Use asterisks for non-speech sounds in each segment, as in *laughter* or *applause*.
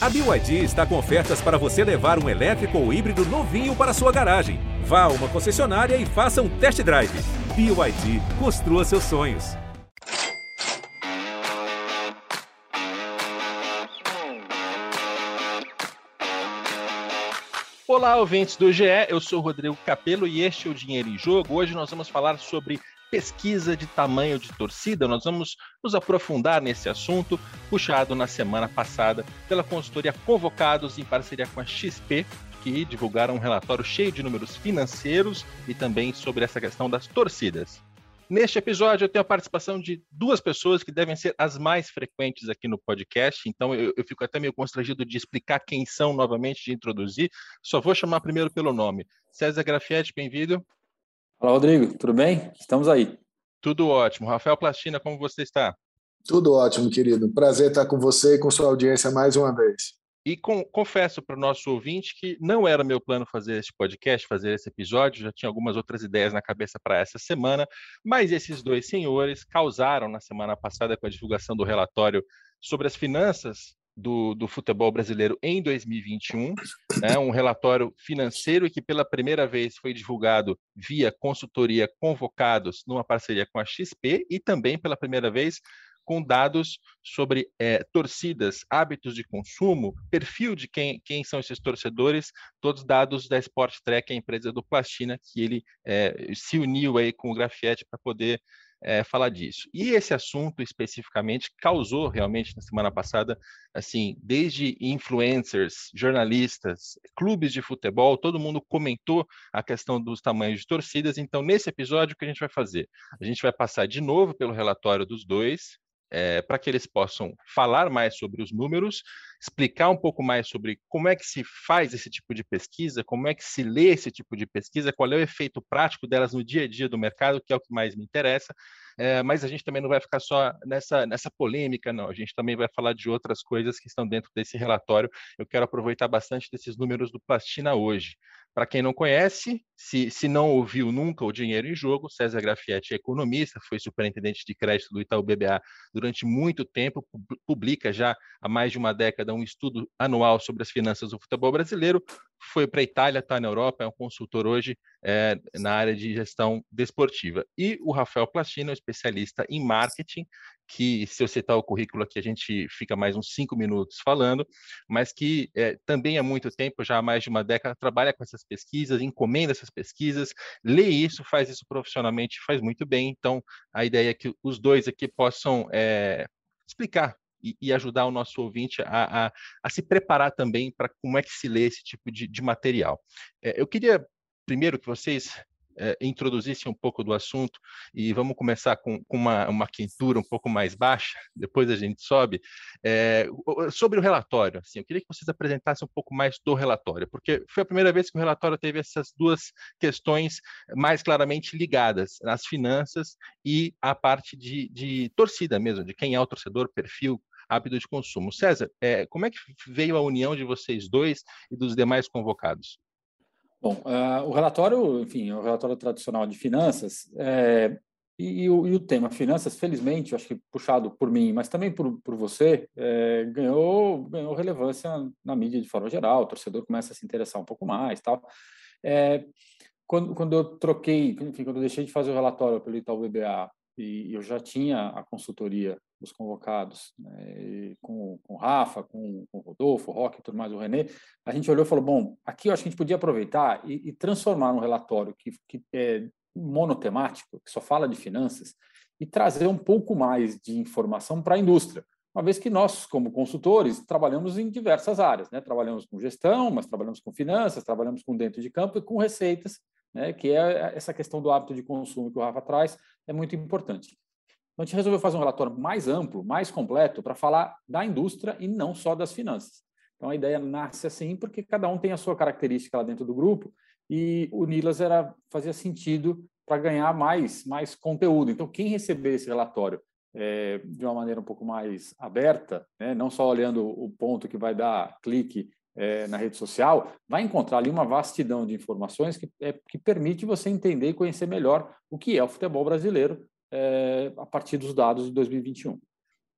A BYD está com ofertas para você levar um elétrico ou híbrido novinho para sua garagem. Vá a uma concessionária e faça um test drive. BYD, construa seus sonhos. Olá, ouvintes do GE, eu sou Rodrigo Capello e este é o Dinheiro em Jogo. Hoje nós vamos falar sobre pesquisa de tamanho de torcida. Nós vamos nos aprofundar nesse assunto, puxado na semana passada pela consultoria Convocados em parceria com a XP, que divulgaram um relatório cheio de números financeiros e também sobre essa questão das torcidas. Neste episódio, eu tenho a participação de duas pessoas que devem ser as mais frequentes aqui no podcast, então eu, eu, fico até meio constrangido de explicar quem são novamente, de introduzir. Só vou chamar primeiro pelo nome. César Grafietti, bem-vindo. Fala, Rodrigo, tudo bem? Estamos aí. Tudo ótimo. Rafael Plastina, como você está? Tudo ótimo, querido. Prazer estar com você e com sua audiência mais uma vez. E com, confesso para o nosso ouvinte que não era meu plano fazer esse podcast, fazer esse episódio, já tinha algumas outras ideias na cabeça para essa semana, mas esses dois senhores causaram na semana passada com a divulgação do relatório sobre as finanças do, do futebol brasileiro em 2021, né, um relatório financeiro que pela primeira vez foi divulgado via consultoria convocados numa parceria com a XP e também pela primeira vez com dados sobre é, torcidas, hábitos de consumo, perfil de quem, quem são esses torcedores, todos dados da Sport Trek, a empresa do Plastina, que ele é, se uniu aí com o Grafietti para poder é, falar disso. E esse assunto especificamente causou realmente na semana passada, assim, desde influencers, jornalistas, clubes de futebol, todo mundo comentou a questão dos tamanhos de torcidas. Então, nesse episódio, o que a gente vai fazer? A gente vai passar de novo pelo relatório dos dois, é, para que eles possam falar mais sobre os números, explicar um pouco mais sobre como é que se faz esse tipo de pesquisa, como é que se lê esse tipo de pesquisa, qual é o efeito prático delas no dia a dia do mercado, que é o que mais me interessa. É, mas a gente também não vai ficar só nessa, nessa polêmica, não. A gente também vai falar de outras coisas que estão dentro desse relatório. Eu quero aproveitar bastante desses números do Plastina hoje. Para quem não conhece, se, se não ouviu nunca o Dinheiro em Jogo, César Grafietti é economista, foi superintendente de crédito do Itaú BBA durante muito tempo, publica já há mais de uma década um estudo anual sobre as finanças do futebol brasileiro, foi para a Itália, está na Europa, é um consultor hoje é, na área de gestão desportiva. E o Rafael Plastina, um especialista em marketing, que, se eu citar o currículo aqui, a gente fica mais uns cinco minutos falando, mas que é, também há muito tempo, já há mais de uma década, trabalha com essas pesquisas, encomenda essas pesquisas, lê isso, faz isso profissionalmente, faz muito bem. Então, a ideia é que os dois aqui possam é, explicar e, e, ajudar o nosso ouvinte a, a, a se preparar também para como é que se lê esse tipo de, de material. É, eu queria primeiro que vocês é, introduzisse um pouco do assunto e vamos começar com, com uma, uma quintura um pouco mais baixa, *laughs* depois a gente sobe, é, sobre o relatório. Assim, eu queria que vocês apresentassem um pouco mais do relatório, porque foi a primeira vez que o relatório teve essas duas questões mais claramente ligadas, as finanças e a parte de, de torcida mesmo, de quem é o torcedor, perfil, hábito de consumo. César, é, como é que veio a união de vocês dois e dos demais convocados? Bom, uh, o relatório, enfim, é o relatório tradicional de finanças, é, e, e, o, e, o, tema finanças, felizmente, acho que puxado por mim, mas também por, por você, é, ganhou, ganhou relevância na mídia de forma geral, o torcedor começa a se interessar um pouco mais tal. É, quando, quando eu troquei, enfim, quando eu deixei de fazer o relatório pelo Itaú BBA e eu já tinha a consultoria dos convocados, né, com, com o Rafa, com, com o Rodolfo, o Roque, tudo mais, o Renê, a gente olhou e falou, bom, aqui eu acho que a gente podia aproveitar e, e transformar um relatório que, que é monotemático, que só fala de finanças, e trazer um pouco mais de informação para a indústria, uma vez que nós, como consultores, trabalhamos em diversas áreas, né? trabalhamos com gestão, mas trabalhamos com finanças, trabalhamos com dentro de campo e com receitas, né? que é essa questão do hábito de consumo que o Rafa traz, é muito importante. Então, a gente resolveu fazer um relatório mais amplo, mais completo, para falar da indústria e não só das finanças. Então, a ideia nasce assim, porque cada um tem a sua característica lá dentro do grupo, e o Nilas era, fazia sentido para ganhar mais, mais conteúdo. Então, quem receber esse relatório é, de uma maneira um pouco mais aberta, né, não só olhando o ponto que vai dar clique é, na rede social, vai encontrar ali uma vastidão de informações que, é, que permite você entender e conhecer melhor o que é o futebol brasileiro é, a partir dos dados de 2021.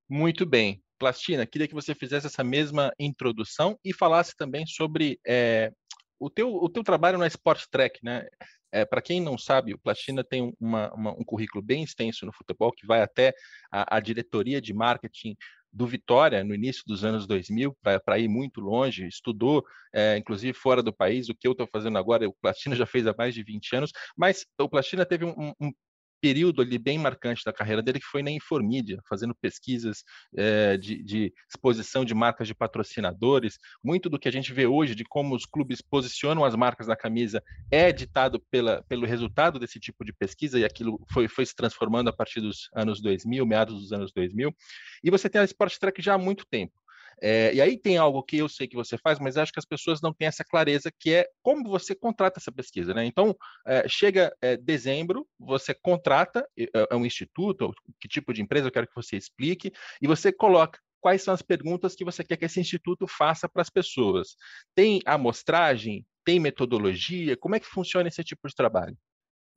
Muito bem. Plastina, queria que você fizesse essa mesma introdução e falasse também sobre é, o, teu, o teu trabalho na Sport Track, né? É, Para quem não sabe, o Plastina tem uma, uma, um currículo bem extenso no futebol, que vai até a, a diretoria de marketing do Vitória no início dos anos 2000 para ir muito longe, estudou é, inclusive fora do país, o que eu estou fazendo agora, o Plastina já fez há mais de 20 anos, mas o Plastina teve um, um período ali bem marcante da carreira dele, que foi na Informídia, fazendo pesquisas é, de, de, exposição de marcas de patrocinadores. Muito do que a gente vê hoje de como os clubes posicionam as marcas na camisa é ditado pela, pelo resultado desse tipo de pesquisa, e aquilo foi, foi se transformando a partir dos anos 2000, meados dos anos 2000. E você tem a Sport Track já há muito tempo. É, e aí tem algo que eu sei que você faz, mas acho que as pessoas não têm essa clareza, que é como você contrata essa pesquisa. Né? Então, é, chega é, dezembro, você contrata é, um instituto, que tipo de empresa eu quero que você explique, e você coloca quais são as perguntas que você quer que esse instituto faça para as pessoas. Tem amostragem? Tem metodologia? Como é que funciona esse tipo de trabalho?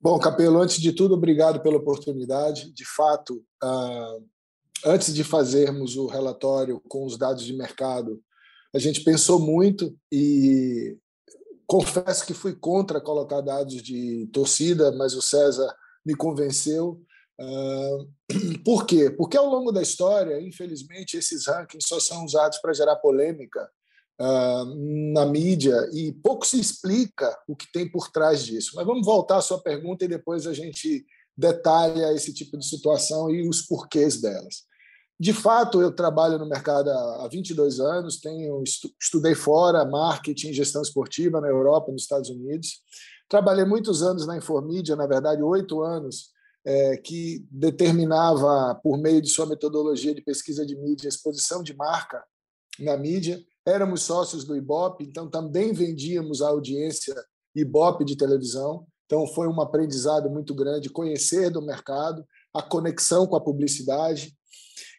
Bom, Capelo, antes de tudo, obrigado pela oportunidade. De fato, uh, antes de fazermos o relatório com os dados de mercado, a gente pensou muito e confesso que fui contra colocar dados de torcida, mas o César me convenceu. *clears throat* por quê? Porque ao longo da história, infelizmente, esses rankings só são usados para gerar polêmica na mídia e pouco se explica o que tem por trás disso. Mas vamos voltar à sua pergunta e depois a gente detalha esse tipo de situação e os porquês delas. De fato, eu trabalho no mercado há 22 anos, tenho estudei fora marketing gestão esportiva na Europa, nos Estados Unidos. Trabalhei muitos anos na Informídia, na verdade, oito anos, é, que determinava, por meio de sua metodologia de pesquisa de mídia, exposição de marca na mídia. Éramos sócios do Ibope, então também vendíamos a audiência Ibope de televisão. Então foi um aprendizado muito grande conhecer do mercado, a conexão com a publicidade.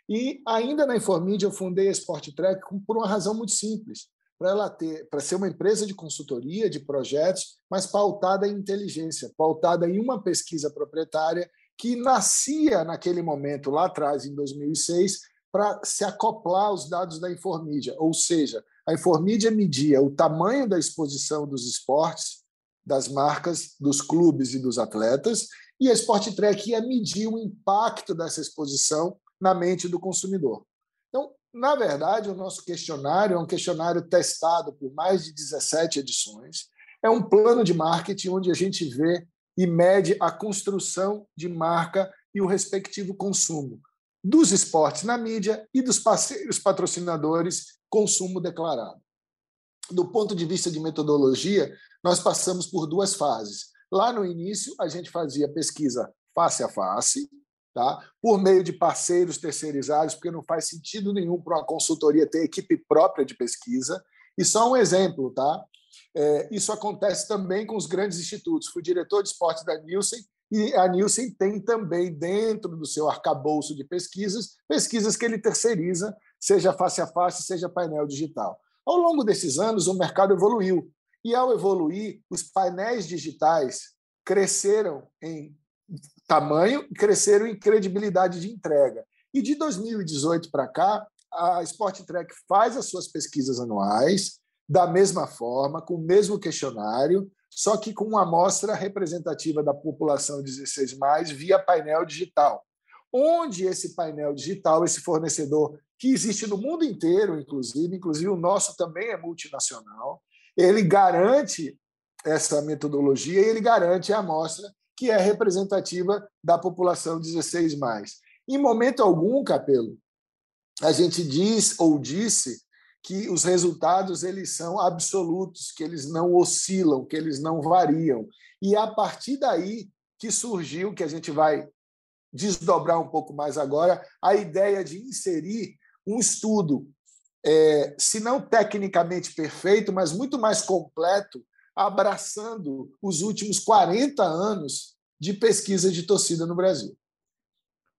E ainda na Informídia eu fundei a Sport Track por uma razão muito simples, para ela ter, para ser uma empresa de consultoria de projetos, mas pautada em inteligência, pautada em uma pesquisa proprietária que nascia naquele momento lá atrás em 2006 para se acoplar aos dados da Informídia, ou seja, a Informídia media o tamanho da exposição dos esportes, das marcas, dos clubes e dos atletas, e a Sport Track ia medir o impacto dessa exposição na mente do consumidor. Então, na verdade, o nosso questionário é um questionário testado por mais de 17 edições. É um plano de marketing onde a gente vê e mede a construção de marca e o respectivo consumo dos esportes na mídia e dos parceiros patrocinadores, consumo declarado. Do ponto de vista de metodologia, nós passamos por duas fases. Lá no início, a gente fazia pesquisa face a face, tá? por meio de parceiros terceirizados, porque não faz sentido nenhum para uma consultoria ter equipe própria de pesquisa. E só um exemplo, tá? É, isso acontece também com os grandes institutos. Fui diretor de esportes da Nielsen e a Nielsen tem também dentro do seu arcabouço de pesquisas, pesquisas que ele terceiriza, seja face a face, seja painel digital. Ao longo desses anos, o mercado evoluiu. E ao evoluir, os painéis digitais cresceram em tamanho cresceram em credibilidade de entrega. E de 2018 para cá, a Sport Track faz as suas pesquisas anuais da mesma forma, com o mesmo questionário, só que com uma amostra representativa da população 16 mais via painel digital. Onde esse painel digital, esse fornecedor que existe no mundo inteiro, inclusive, inclusive o nosso também é multinacional, ele garante essa metodologia e ele garante a amostra que é representativa da população 16 mais. Em momento algum, Capelo, a gente diz ou disse que os resultados eles são absolutos, que eles não oscilam, que eles não variam. E a partir daí que surgiu, que a gente vai desdobrar um pouco mais agora, a ideia de inserir um estudo, é, se não tecnicamente perfeito, mas muito mais completo, abraçando os últimos 40 anos de pesquisa de torcida no Brasil.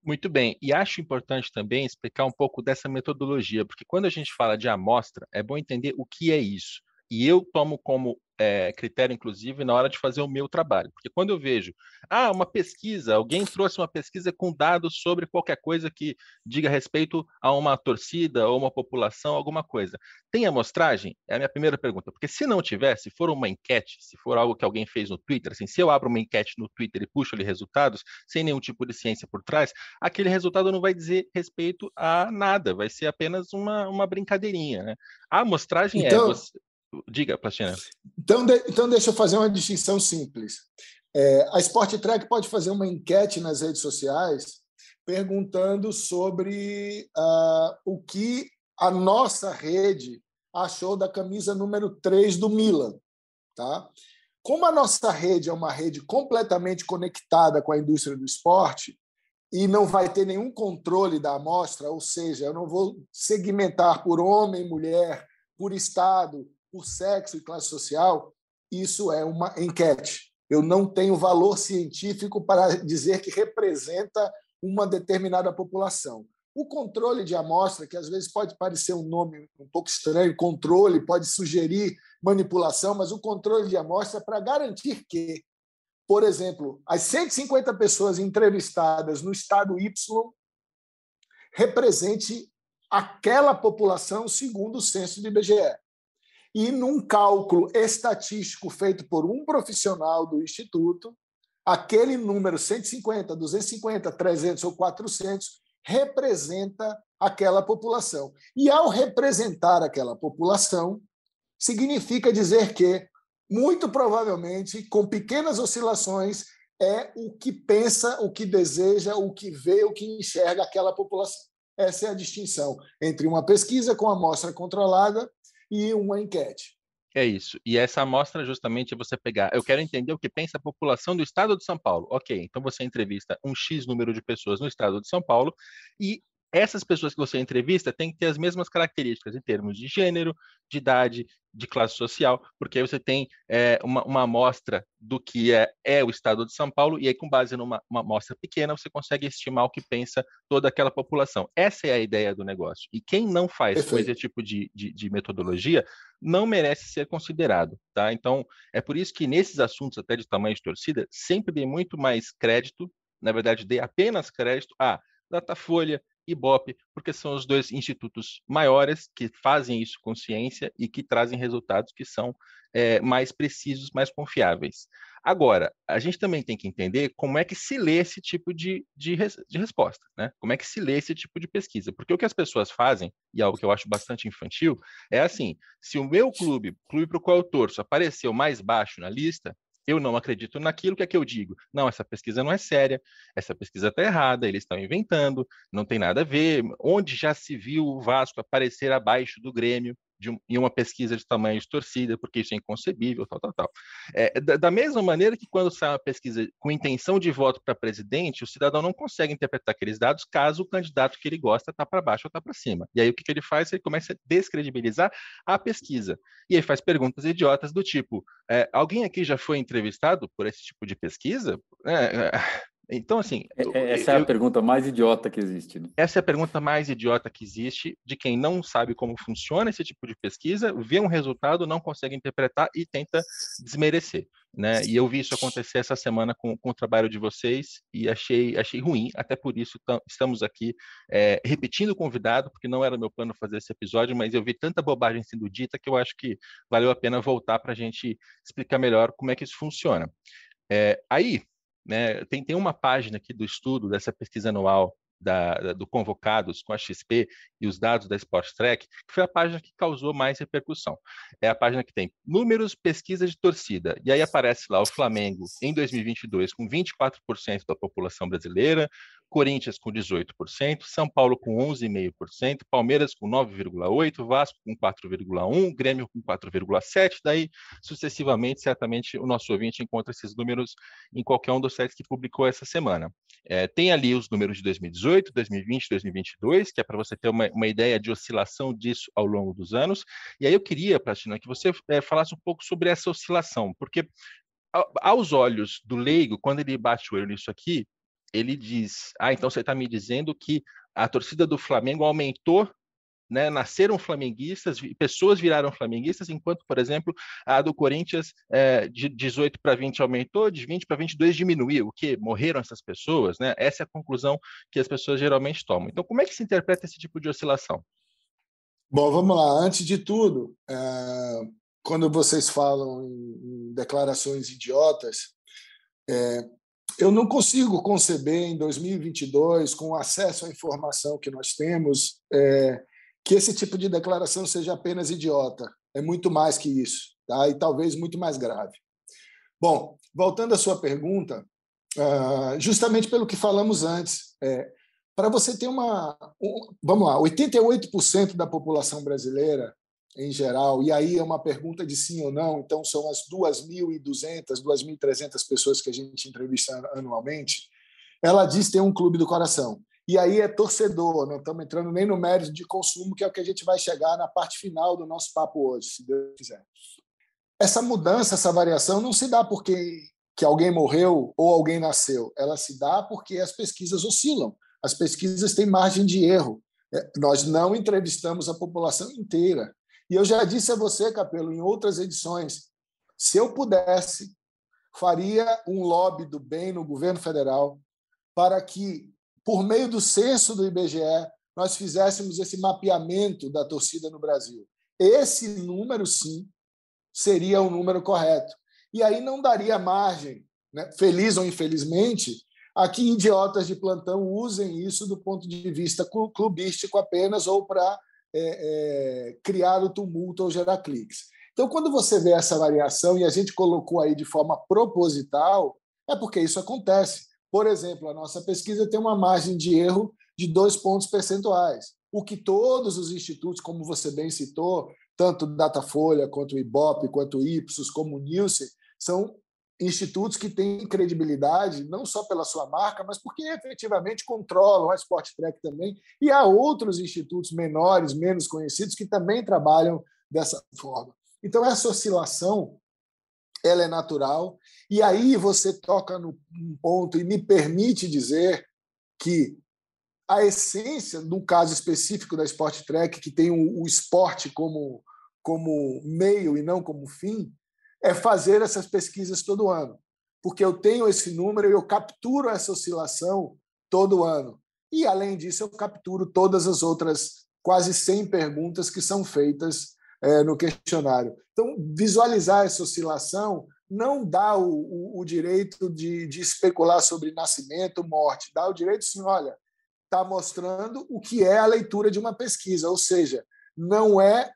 Muito bem, e acho importante também explicar um pouco dessa metodologia, porque quando a gente fala de amostra, é bom entender o que é isso. E eu tomo como é, critério, inclusive, na hora de fazer o meu trabalho. Porque quando eu vejo, ah, uma pesquisa, alguém trouxe uma pesquisa com dados sobre qualquer coisa que diga respeito a uma torcida ou uma população, alguma coisa. Tem amostragem? É a minha primeira pergunta. Porque se não tiver, se for uma enquete, se for algo que alguém fez no Twitter, assim, se eu abro uma enquete no Twitter e puxo ali resultados, sem nenhum tipo de ciência por trás, aquele resultado não vai dizer respeito a nada, vai ser apenas uma, uma brincadeirinha. Né? A amostragem é então... é. Você... Diga, Platina. Então, de, então, deixa eu fazer uma distinção simples. É, a Sport Track pode fazer uma enquete nas redes sociais perguntando sobre uh, o que a nossa rede achou da camisa número 3 do Milan. Tá? Como a nossa rede é uma rede completamente conectada com a indústria do esporte e não vai ter nenhum controle da amostra, ou seja, eu não vou segmentar por homem, mulher, por estado, por sexo e classe social, isso é uma enquete. Eu não tenho valor científico para dizer que representa uma determinada população. O controle de amostra, que às vezes pode parecer um nome um pouco estranho, controle pode sugerir manipulação, mas o controle de amostra é para garantir que, por exemplo, as 150 pessoas entrevistadas no estado Y represente aquela população segundo o censo do IBGE. E num cálculo estatístico feito por um profissional do instituto, aquele número 150, 250, 300 ou 400 representa aquela população. E ao representar aquela população, significa dizer que, muito provavelmente, com pequenas oscilações, é o que pensa, o que deseja, o que vê, o que enxerga aquela população. Essa é a distinção entre uma pesquisa com amostra controlada e uma enquete. É isso. E essa amostra justamente é você pegar. Eu quero entender o que pensa a população do estado de São Paulo. Ok, então você entrevista um X número de pessoas no estado de São Paulo e essas pessoas que você entrevista têm que ter as mesmas características em termos de gênero, de idade, de classe social, porque aí você tem é, uma, uma amostra do que é, é, o estado de São Paulo, e aí, com base numa uma amostra pequena, você consegue estimar o que pensa toda aquela população. Essa é a ideia do negócio. E quem não faz com esse tipo de, de, de, metodologia não merece ser considerado. Tá? Então, é por isso que nesses assuntos até de tamanho de torcida, sempre dê muito mais crédito, na verdade, dê apenas crédito a Datafolha, Ibope, porque são os dois institutos maiores que fazem isso com ciência e que trazem resultados que são é, mais precisos, mais confiáveis. Agora, a gente também tem que entender como é que se lê esse tipo de, de, de resposta, né? Como é que se lê esse tipo de pesquisa? Porque o que as pessoas fazem, e é algo que eu acho bastante infantil, é assim: se o meu clube, clube para o qual eu torço, apareceu mais baixo na lista, eu não acredito naquilo, que é que eu digo? Não, essa pesquisa não é séria, essa pesquisa está errada, eles estão inventando, não tem nada a ver. Onde já se viu o Vasco aparecer abaixo do Grêmio? De em uma pesquisa de tamanho de torcida, porque isso é inconcebível, tal, tal, tal. É, da, da, mesma maneira que quando sai uma pesquisa com intenção de voto para presidente, o cidadão não consegue interpretar aqueles dados caso o candidato que ele gosta está para baixo ou está para cima. E aí o que, que, ele faz? Ele começa a descredibilizar a pesquisa. E aí faz perguntas idiotas do tipo, é, alguém aqui já foi entrevistado por esse tipo de pesquisa? É, é então, assim. É, é, essa eu, é a pergunta mais idiota que existe. Né? Essa é a pergunta mais idiota que existe de quem não sabe como funciona esse tipo de pesquisa, vê um resultado, não consegue interpretar e tenta desmerecer. Né? E eu vi isso acontecer essa semana com, com o trabalho de vocês e achei, achei ruim, até por isso estamos aqui é, repetindo o convidado, porque não era meu plano fazer esse episódio, mas eu vi tanta bobagem sendo dita que eu acho que valeu a pena voltar para a gente explicar melhor como é que isso funciona. É, aí, né, tem, tem uma página aqui do estudo dessa pesquisa anual da, da, do Convocados com a XP e os dados da Sport Track, que foi a página que causou mais repercussão. É a página que tem números, pesquisa de torcida. E aí aparece lá o Flamengo em 2022 com 24% da população brasileira, Corinthians com 18%, São Paulo com 11,5%, Palmeiras com 9,8%, Vasco com 4,1%, Grêmio com 4,7%, daí sucessivamente, certamente o nosso ouvinte encontra esses números em qualquer um dos sites que publicou essa semana. É, tem ali os números de 2018, 2020, 2022, que é para você ter uma, uma, ideia de oscilação disso ao longo dos anos. E aí eu queria, Platina, que você é, falasse um pouco sobre essa oscilação, porque aos olhos do leigo, quando ele bate o olho nisso aqui, ele diz: Ah, então você está me dizendo que a torcida do Flamengo aumentou né, nasceram flamenguistas, pessoas viraram flamenguistas, enquanto, por exemplo, a do Corinthians é, de 18 para 20 aumentou, de 20 para 22 diminuiu. O que? Morreram essas pessoas? Né? Essa é a conclusão que as pessoas geralmente tomam. Então, como é que se interpreta esse tipo de oscilação? Bom, vamos lá. Antes de tudo, é, quando vocês falam em, declarações idiotas, é, eu não consigo conceber em 2022, com o acesso à informação que nós temos, é, que esse tipo de declaração seja apenas idiota. É muito mais que isso, tá? e talvez muito mais grave. Bom, voltando à sua pergunta, uh, justamente pelo que falamos antes, é, para você ter uma. Um, vamos lá, 88% da população brasileira, em geral, e aí é uma pergunta de sim ou não, então são as 2.200, 2.300 pessoas que a gente entrevista anualmente, ela diz ter um clube do coração. E aí é torcedor, não estamos entrando nem no mérito de consumo, que é o que a gente vai chegar na parte final do nosso papo hoje, se Deus quiser. Essa mudança, essa variação não se dá porque que alguém morreu ou alguém nasceu. Ela se dá porque as pesquisas oscilam. As pesquisas têm margem de erro. É, nós não entrevistamos a população inteira. E eu já disse a você, Capelo, em outras edições, se eu pudesse, faria um lobby do bem no governo federal para que por meio do censo do IBGE, nós fizéssemos esse mapeamento da torcida no Brasil. Esse número, sim, seria o número correto. E aí não daria margem, né, feliz ou infelizmente, a que idiotas de plantão usem isso do ponto de vista clubístico apenas ou para é, é, criar o tumulto ou gerar cliques. Então, quando você vê essa variação, e a gente colocou aí de forma proposital, é porque isso acontece. Por exemplo, a nossa pesquisa tem uma margem de erro de dois pontos percentuais, o que todos os institutos, como você bem citou, tanto Datafolha, quanto o IBOP, quanto o Ipsos, como o Nielsen, são institutos que têm credibilidade não só pela sua marca, mas porque efetivamente controlam a Sport Track também. E há outros institutos menores, menos conhecidos, que também trabalham dessa forma. Então, essa oscilação ela é natural. E aí você toca no ponto e me permite dizer que a essência, no caso específico da Sport Track, que tem o, esporte como, como meio e não como fim, é fazer essas pesquisas todo ano. Porque eu tenho esse número e eu capturo essa oscilação todo ano. E, além disso, eu capturo todas as outras quase 100 perguntas que são feitas é, no questionário. Então, visualizar essa oscilação não dá o, o, o direito de, de, especular sobre nascimento, morte, dá o direito, sim, olha, está mostrando o que é a leitura de uma pesquisa, ou seja, não é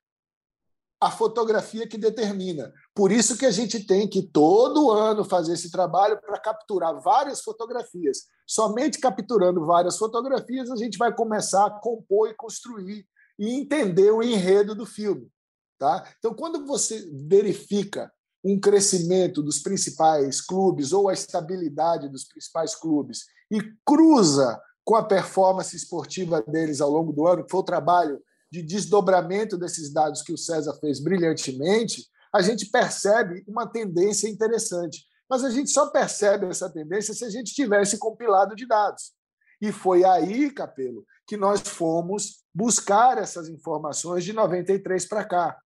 a fotografia que determina. Por isso que a gente tem que todo ano fazer esse trabalho para capturar várias fotografias. Somente capturando várias fotografias a gente vai começar a compor e construir e entender o enredo do filme. Tá? Então, quando você verifica um crescimento dos principais clubes ou a estabilidade dos principais clubes e cruza com a performance esportiva deles ao longo do ano, que foi o trabalho de desdobramento desses dados que o César fez brilhantemente, a gente percebe uma tendência interessante. Mas a gente só percebe essa tendência se a gente tivesse compilado de dados. E foi aí, Capelo, que nós fomos buscar essas informações de 93 para cá.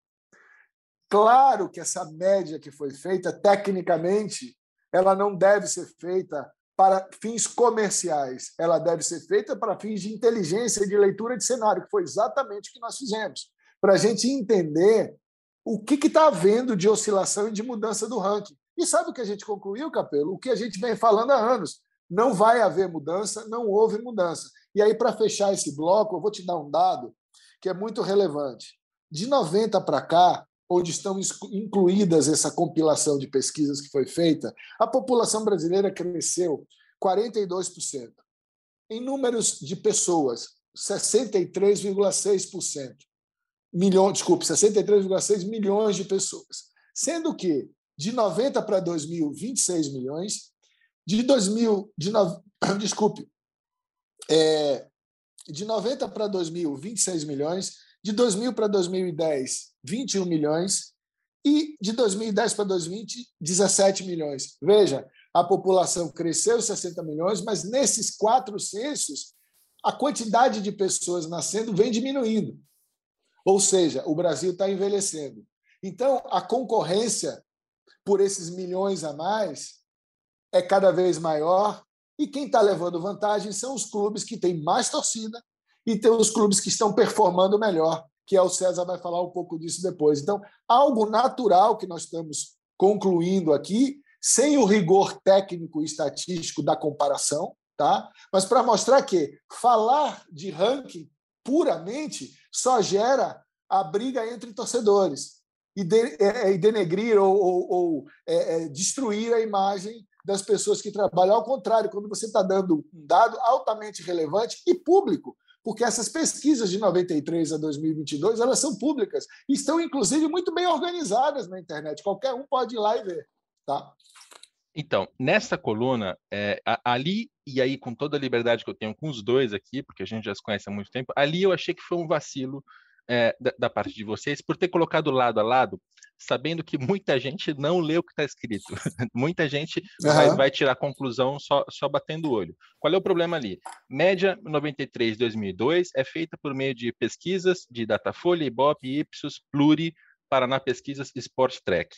Claro que essa média que foi feita, tecnicamente, ela não deve ser feita para fins comerciais, ela deve ser feita para fins de inteligência e de leitura de cenário, que foi exatamente o que nós fizemos, para a gente entender o que está havendo de oscilação e de mudança do ranking. E sabe o que a gente concluiu, Capelo? O que a gente vem falando há anos. Não vai haver mudança, não houve mudança. E aí, para fechar esse bloco, eu vou te dar um dado que é muito relevante. De 90 para cá, onde estão incluídas essa compilação de pesquisas que foi feita, a população brasileira cresceu 42%. Em números de pessoas, 63,6%. Milhões, desculpe, 63,6 milhões de pessoas. Sendo que de 90 para 2000, 26 milhões, de 2000, de no, *coughs* desculpe, é, de 90 para 2000, 26 milhões, de 2000 para 2010, 21 milhões. E de 2010 para 2020, 17 milhões. Veja, a população cresceu 60 milhões, mas nesses quatro censos, a quantidade de pessoas nascendo vem diminuindo. Ou seja, o Brasil está envelhecendo. Então, a concorrência por esses milhões a mais é cada vez maior e quem está levando vantagem são os clubes que têm mais torcida e tem os clubes que estão performando melhor, que é o César vai falar um pouco disso depois. Então, algo natural que nós estamos concluindo aqui, sem o rigor técnico e estatístico da comparação, tá? Mas para mostrar que falar de ranking puramente só gera a briga entre torcedores e, de, é, é, denegrir ou, ou, ou é, é, destruir a imagem das pessoas que trabalham. Ao contrário, quando você está dando um dado altamente relevante e público, porque essas pesquisas de 93 a 2022 elas são públicas e estão inclusive muito bem organizadas na internet. Qualquer um pode ir lá e ver, tá? Então, nessa coluna, é, ali, e aí com toda a liberdade que eu tenho com os dois aqui, porque a gente já se conhece há muito tempo, ali eu achei que foi um vacilo é, da, da, parte de vocês por ter colocado lado a lado, sabendo que *laughs* muita gente não lê o que está escrito. *laughs* muita gente uhum. vai, vai, tirar conclusão só, só batendo o olho. Qual é o problema ali? Média 93-2002 é feita por meio de pesquisas de Datafolha, Ibope, Ipsos, Pluri, Paraná Pesquisas e Sport Track.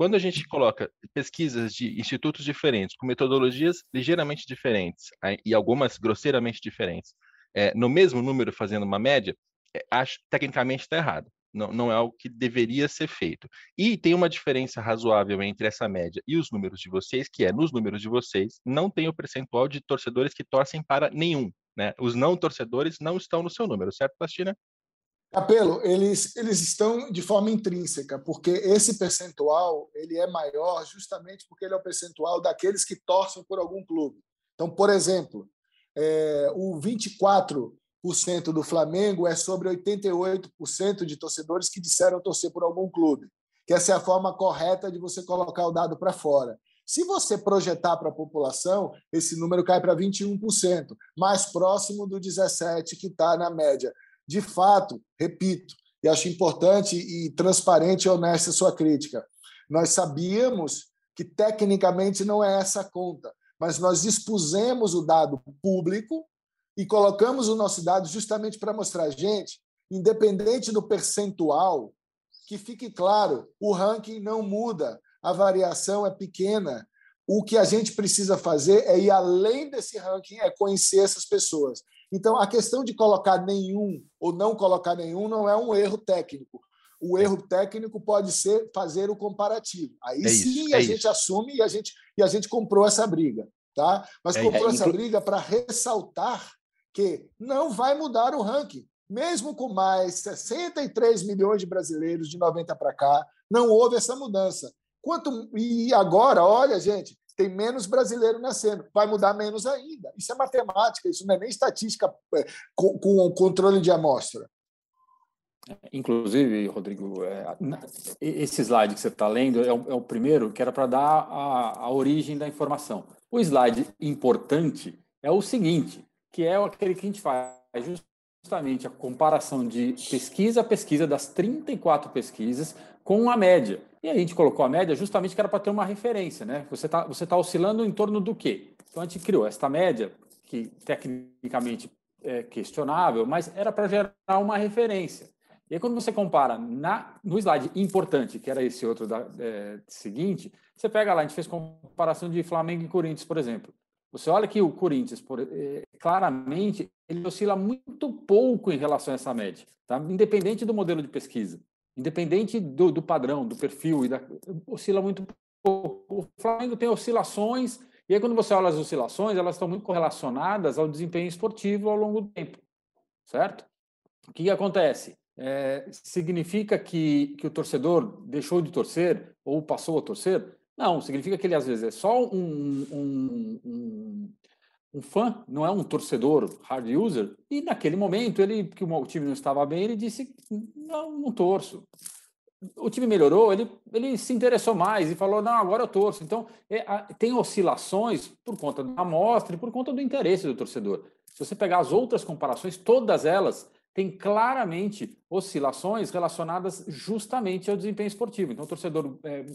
Quando a gente coloca pesquisas de institutos diferentes, com metodologias ligeiramente diferentes e algumas grosseiramente diferentes, é, no mesmo número fazendo uma média, é, acho tecnicamente está errado. Não, não é o que deveria ser feito. E tem uma diferença razoável entre essa média e os números de vocês, que é nos números de vocês, não tem o percentual de torcedores que torcem para nenhum. Né? Os não torcedores não estão no seu número, certo, Plastina? Capelo, eles, eles estão de forma intrínseca, porque esse percentual ele é maior justamente porque ele é o percentual daqueles que torcem por algum clube. Então, por exemplo, é, o 24 do Flamengo é sobre 88% de torcedores que disseram torcer por algum clube. Que essa é a forma correta de você colocar o dado para fora. Se você projetar para a população, esse número cai para 21%, mais próximo do 17% que está na média. De fato, repito, e acho importante e transparente e honesta a sua crítica, nós sabíamos que tecnicamente não é essa a conta, mas nós expusemos o dado público e colocamos o nosso dado justamente para mostrar a gente, independente do percentual, que fique claro, o ranking não muda, a variação é pequena. O que a gente precisa fazer é ir além desse ranking, é conhecer essas pessoas. Então, a questão de colocar nenhum ou não colocar nenhum não é um erro técnico. O erro técnico pode ser fazer o comparativo. Aí é sim isso, a é gente isso. assume e a gente, e a gente comprou essa briga. Tá? Mas é, comprou essa briga para ressaltar que não vai mudar o ranking. Mesmo com mais 63 milhões de brasileiros de 90 para cá, não houve essa mudança. Quanto e agora, olha, gente, tem menos brasileiro nascendo, vai mudar menos ainda. Isso é matemática, isso não é nem estatística é, com, com controle de amostra. Inclusive, Rodrigo, é, esse slide que você está lendo é o, é o, primeiro que era para dar a, a origem da informação. O slide importante é o seguinte: que é aquele que a gente faz justamente a comparação de pesquisa a pesquisa das 34 pesquisas com a média. E a gente colocou a média justamente que era para ter uma referência, né? Você está você tá oscilando em torno do quê? Então a gente criou esta média, que tecnicamente é questionável, mas era para gerar uma referência. E aí, quando você compara na, no slide importante, que era esse outro da, é, seguinte, você pega lá, a gente fez comparação de Flamengo e Corinthians, por exemplo. Você olha que o Corinthians, por, eh, claramente, ele oscila muito pouco em relação a essa média, tá? independente do modelo de pesquisa, independente do, do padrão, do perfil, e da, oscila muito pouco. O Flamengo tem oscilações, e aí quando você olha as oscilações, elas estão muito correlacionadas ao desempenho esportivo ao longo do tempo, certo? O que, acontece? É, significa que, que o torcedor deixou de torcer ou passou a torcer? Não, significa que ele às vezes é só um, um, um, um fã, não é um torcedor hard user, e naquele momento ele que o time não estava bem, ele disse não, não torço. O time melhorou, ele, ele se interessou mais e falou não, agora eu torço. Então é, tem oscilações por conta da amostra e por conta do interesse do torcedor. Se você pegar as outras comparações, todas elas têm claramente oscilações relacionadas justamente ao desempenho esportivo. Então, o torcedor é,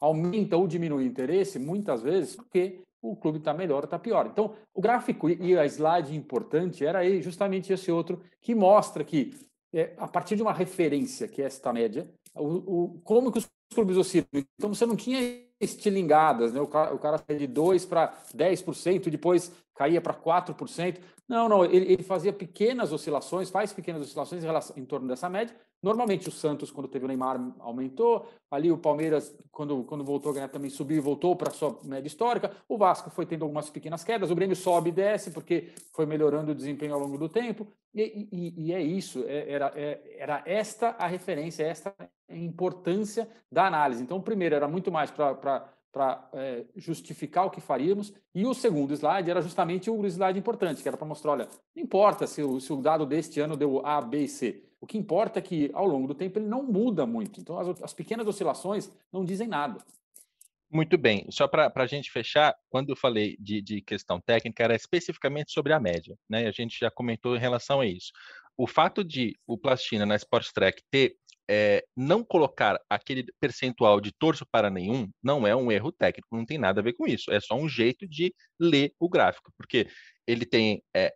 aumenta ou diminui o interesse, muitas vezes, porque o clube está melhor ou está pior. Então, o gráfico e a slide importante era justamente esse outro que mostra que é, a partir de uma referência, que é esta média, o, o, como que os clubes oscilam. Então, você não tinha estilingadas, né? o cara, o cara de 2% para 10%, depois caía para 4%. Não, não, ele, ele, fazia pequenas oscilações, faz pequenas oscilações em, relação, em torno dessa média. Normalmente o Santos, quando teve o Neymar, aumentou. Ali o Palmeiras, quando, quando voltou a ganhar, também subiu e voltou para a sua média histórica. O Vasco foi tendo algumas pequenas quedas. O Grêmio sobe e desce, porque foi melhorando o desempenho ao longo do tempo. E, e, e é isso, é, era, é, era esta a referência, esta a importância da análise. Então, o primeiro era muito mais para para é, justificar o que faríamos. E o segundo slide era justamente o slide importante, que era para mostrar, olha, não importa se o, se o dado deste ano deu A, B e C. O que importa é que, ao longo do tempo, ele não muda muito. Então, as, as pequenas oscilações não dizem nada. Muito bem. Só para a gente fechar, quando eu falei de, de, questão técnica, era especificamente sobre a média. Né? A gente já comentou em relação a isso. O fato de o Plastina na Sports Track ter é, não colocar aquele percentual de torso para nenhum não é um erro técnico, não tem nada a ver com isso. É só um jeito de ler o gráfico, porque ele tem é,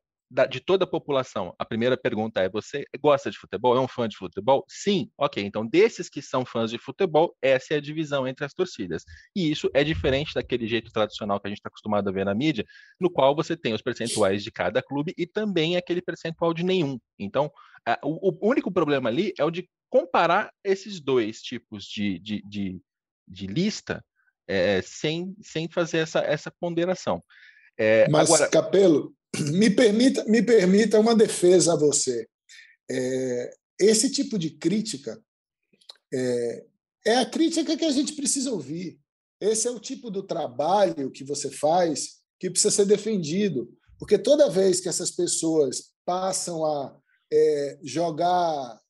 de toda a população. A primeira pergunta é: você gosta de futebol? É um fã de futebol? Sim, ok. Então, desses que são fãs de futebol, essa é a divisão entre as torcidas. E isso é diferente daquele jeito tradicional que a gente está acostumado a ver na mídia, no qual você tem os percentuais de cada clube e também aquele percentual de nenhum. Então, o, o único problema ali é o de comparar esses dois tipos de, de, de, de lista é, sem, sem fazer essa, essa ponderação. É, Mas, agora... Capelo, *clears throat* me permita, me permita uma defesa a você. É, esse tipo de crítica é, é a crítica que a gente precisa ouvir. Esse é o tipo do trabalho que você faz que precisa ser defendido. Porque toda vez que essas pessoas passam a é, jogar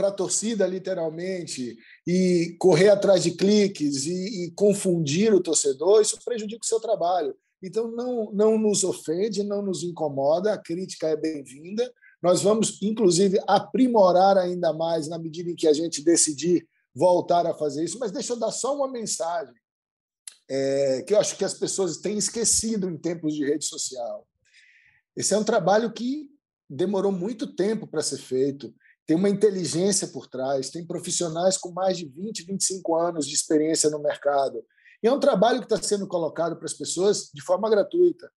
para a torcida, literalmente, e correr atrás de cliques e, e, confundir o torcedor, isso prejudica o seu trabalho. Então, não, não nos ofende, não nos incomoda, a crítica é bem-vinda. Nós vamos, inclusive, aprimorar ainda mais na medida em que a gente decidir voltar a fazer isso. Mas deixa eu dar só uma mensagem é, que eu acho que as pessoas têm esquecido em tempos de rede social. Esse é um trabalho que demorou muito tempo para ser feito tem uma inteligência por trás, tem profissionais com mais de 20, 25 anos de experiência no mercado. E é um trabalho que está sendo colocado para as pessoas de forma gratuita.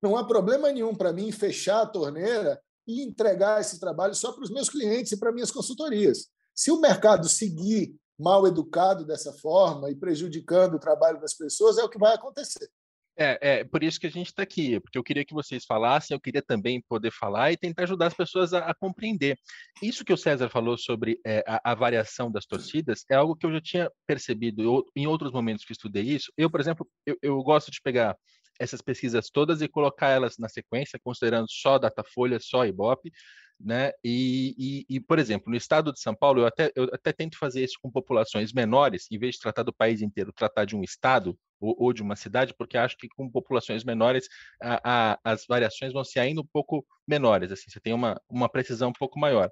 Não há problema nenhum para mim fechar a torneira e entregar esse trabalho só para os meus clientes e para minhas consultorias. Se o mercado seguir mal educado dessa forma e prejudicando o trabalho das pessoas, é o que vai acontecer. É, é por isso que a gente está aqui, porque eu queria que vocês falassem, eu queria também poder falar e tentar ajudar as pessoas a, a compreender. Isso que o César falou sobre é, a, a, variação das torcidas é algo que eu já tinha percebido eu, em outros momentos que estudei isso. Eu, por exemplo, eu, eu gosto de pegar essas pesquisas todas e colocar elas na sequência, considerando só Datafolha, só Ibope, né? E, e, e, por exemplo, no estado de São Paulo, eu até, eu até tento fazer isso com populações menores, em vez de tratar do país inteiro, tratar de um estado ou, ou de uma cidade, porque acho que com populações menores a, a, as variações vão ser ainda um pouco menores, assim, você tem uma, uma precisão um pouco maior.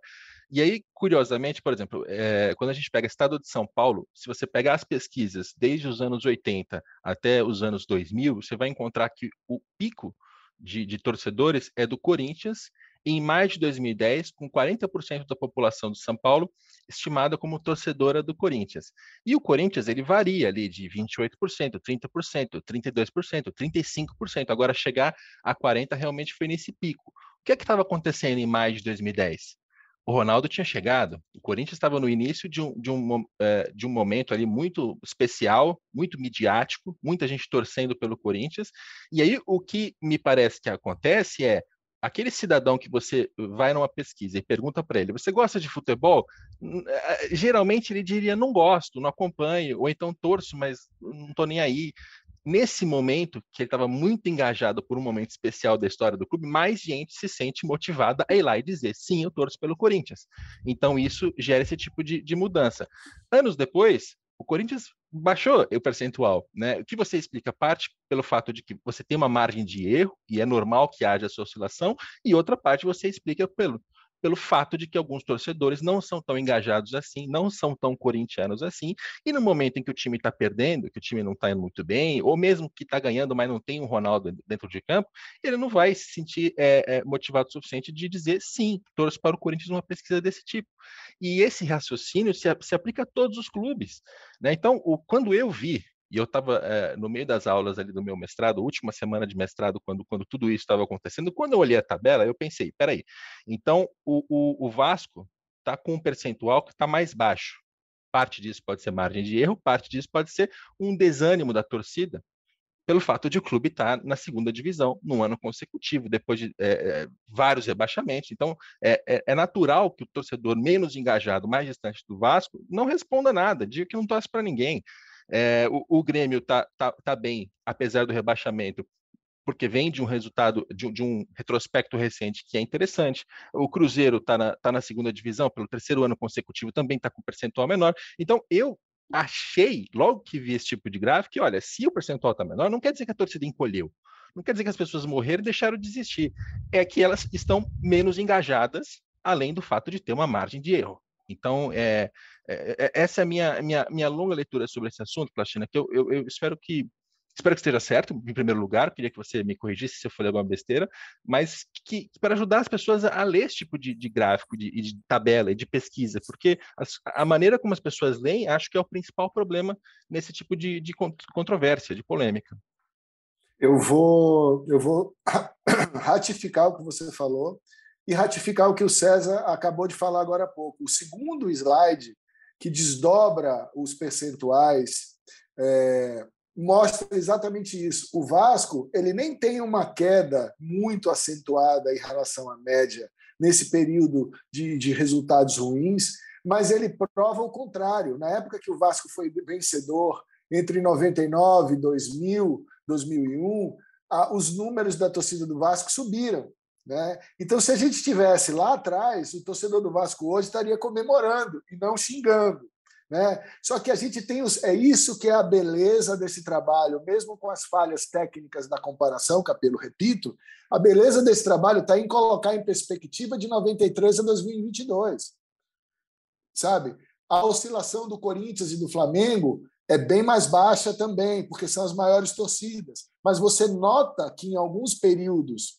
E aí, curiosamente, por exemplo, é, quando a gente pega o estado de São Paulo, se você pegar as pesquisas desde os anos 80 até os anos 2000, você vai encontrar que o pico de, de torcedores é do Corinthians em maio de 2010, com 40% da população de São Paulo estimada como torcedora do Corinthians. E o Corinthians, ele varia ali de 28%, 30%, 32%, 35%. Agora, chegar a 40% realmente foi nesse pico. O que é que estava acontecendo em maio de 2010? O Ronaldo tinha chegado, o Corinthians estava no início de um, de, um, uh, de um momento ali muito especial, muito midiático, muita gente torcendo pelo Corinthians. E aí o que me parece que acontece é aquele cidadão que você vai numa pesquisa e pergunta para ele: você gosta de futebol? Eh, geralmente ele diria: não gosto, não acompanho, ou então torço, mas não estou nem aí. Nesse momento, que ele estava muito engajado por um momento especial da história do clube, mais gente se sente motivada a ir lá e dizer: sim, eu torço pelo Corinthians. Então, isso gera esse tipo de, de mudança. Anos depois, o Corinthians baixou o percentual, né? O que você explica parte pelo fato de que você tem uma margem de erro e é normal que haja essa oscilação, e outra parte você explica pelo pelo fato de que alguns torcedores não são tão engajados assim, não são tão corintianos assim, e no momento em que o time está perdendo, que o time não está indo muito bem, ou mesmo que está ganhando, mas não tem um Ronaldo dentro de campo, ele não vai se sentir é, é, motivado o suficiente de dizer sim, torço para o Corinthians numa pesquisa desse tipo. E esse raciocínio se, se aplica a todos os clubes. Né? Então, o, quando eu vi e eu estava é, no meio das aulas ali do meu mestrado, última semana de mestrado, quando, quando tudo isso estava acontecendo. Quando eu olhei a tabela, eu pensei: peraí, então o, o, o Vasco está com um percentual que está mais baixo. Parte disso pode ser margem de erro, parte disso pode ser um desânimo da torcida pelo fato de o clube estar tá na segunda divisão no ano consecutivo, depois de é, vários rebaixamentos. Então, é, é, é, natural que o torcedor menos engajado, mais distante do Vasco, não responda nada, diga que não torce para ninguém. É, o, o, Grêmio está tá, tá bem, apesar do rebaixamento, porque vem de um resultado, de, de, um retrospecto recente que é interessante. O Cruzeiro está na, tá na segunda divisão, pelo terceiro ano consecutivo, também está com percentual menor. Então, eu achei, logo que vi esse tipo de gráfico, que olha, se o percentual está menor, não quer dizer que a torcida encolheu. Não quer dizer que as pessoas morreram e deixaram de desistir. É que elas estão menos engajadas, além do fato de ter uma margem de erro. Então, é, essa é a minha, minha, minha longa leitura sobre esse assunto, Plastina, que eu, eu, eu, espero que espero que esteja certo, em primeiro lugar, queria que você me corrigisse se eu falei alguma besteira, mas que, que para ajudar as pessoas a, a, ler esse tipo de, de gráfico, de, de, tabela e de pesquisa, porque as, a maneira como as pessoas leem, acho que é o principal problema nesse tipo de, de controvérsia, de polêmica. Eu vou, eu vou *coughs* ratificar o que você falou e ratificar o que o César acabou de falar agora há pouco. O segundo slide, que desdobra os percentuais, é, mostra exatamente isso. O Vasco ele nem tem uma queda muito acentuada em relação à média nesse período de, de resultados ruins, mas ele prova o contrário. Na época que o Vasco foi vencedor, entre 99 e 2000, 2001, os números da torcida do Vasco subiram. Né? Então, se a gente estivesse lá atrás, o torcedor do Vasco hoje estaria comemorando e não xingando. Né? Só que a gente tem os, é isso que é a beleza desse trabalho, mesmo com as falhas técnicas da comparação, Capelo, repito, a beleza desse trabalho está em colocar em perspectiva de 93 a 2022. Sabe? A oscilação do Corinthians e do Flamengo é bem mais baixa também, porque são as maiores torcidas. Mas você nota que em alguns períodos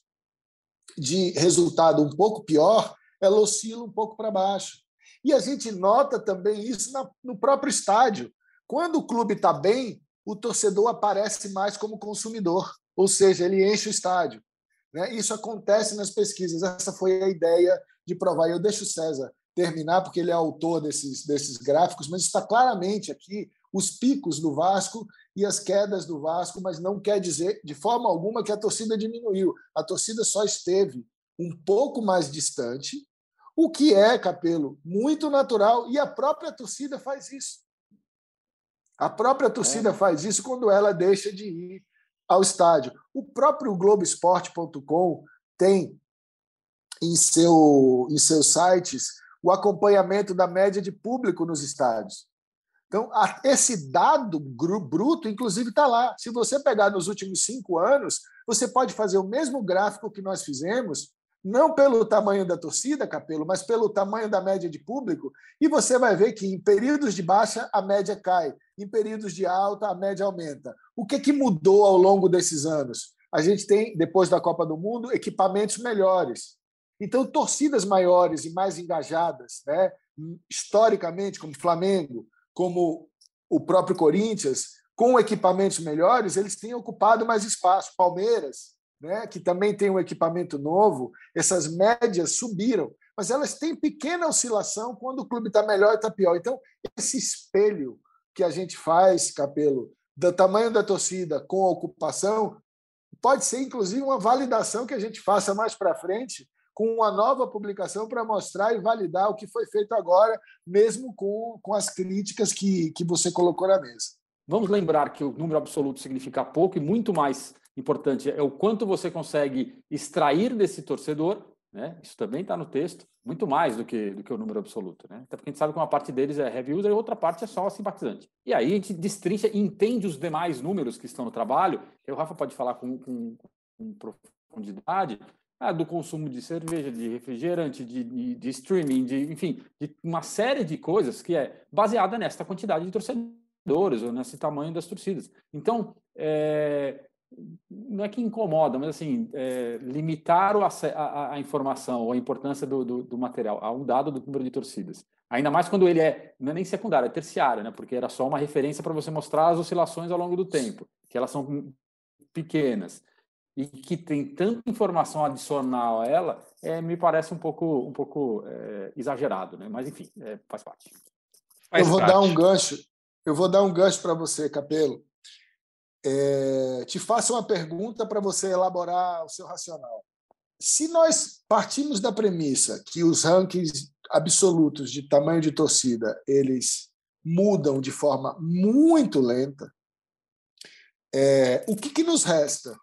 de resultado um pouco pior, ela oscila um pouco para baixo. E a gente nota também isso no próprio estádio. Quando o clube está bem, o torcedor aparece mais como consumidor, ou seja, ele enche o estádio. Né? Isso acontece nas pesquisas. Essa foi a ideia de provar. Eu deixo o César terminar, porque ele é autor desses, desses gráficos, mas está claramente aqui os picos do Vasco e as quedas do Vasco, mas não quer dizer de forma alguma que a torcida diminuiu. A torcida só esteve um pouco mais distante, o que é, Capelo, muito natural, e a própria torcida faz isso. A própria torcida é. faz isso quando ela deixa de ir ao estádio. O próprio Globoesporte.com tem em, seu, em seus sites o acompanhamento da média de público nos estádios. Então, esse dado bruto, inclusive, está lá. Se você pegar nos últimos cinco anos, você pode fazer o mesmo gráfico que nós fizemos, não pelo tamanho da torcida, Capelo, mas pelo tamanho da média de público, e você vai ver que em períodos de baixa a média cai, em períodos de alta a média aumenta. O que, que mudou ao longo desses anos? A gente tem, depois da Copa do Mundo, equipamentos melhores. Então, torcidas maiores e mais engajadas, né? historicamente, como Flamengo, como o próprio Corinthians, com equipamentos melhores, eles têm ocupado mais espaço. Palmeiras, né, que também tem um equipamento novo, essas médias subiram, mas elas têm pequena oscilação quando o clube está melhor e está pior. Então, esse espelho que a gente faz, Capelo, do tamanho da torcida com a ocupação, pode ser inclusive uma validação que a gente faça mais para frente com uma nova publicação para mostrar e validar o que foi feito agora, mesmo com, com as críticas que, que você colocou na mesa. Vamos lembrar que o número absoluto significa pouco e muito mais importante é o quanto você consegue extrair desse torcedor, né? Isso também está no texto, muito mais do que, do que o número absoluto, né? Até porque a gente sabe que uma parte deles é heavy user e outra parte é só simpatizante. E aí a gente destrincha e entende os demais números que estão no trabalho, que o Rafa pode falar com, com, com profundidade, ah, do consumo de cerveja, de refrigerante, de, de, de, streaming, de, enfim, de uma série de coisas que é baseada nesta quantidade de torcedores ou nesse tamanho das torcidas. Então, é, não é que incomoda, mas assim, é, limitar o, a, a, informação ou a importância do, do, do, material a um dado do número de torcidas. Ainda mais quando ele é, não é nem secundário, é terciário, né? porque era só uma referência para você mostrar as oscilações ao longo do tempo, que elas são pequenas e que tem tanta informação adicional a ela, é, me parece um pouco, um pouco é, exagerado, né? Mas enfim, é, faz parte. Faz eu vou parte. dar um gancho. Eu vou dar um gancho para você, Capelo. É, te faço uma pergunta para você elaborar o seu racional. Se nós partimos da premissa que os rankings absolutos de tamanho de torcida eles mudam de forma muito lenta, é, o que, que nos resta?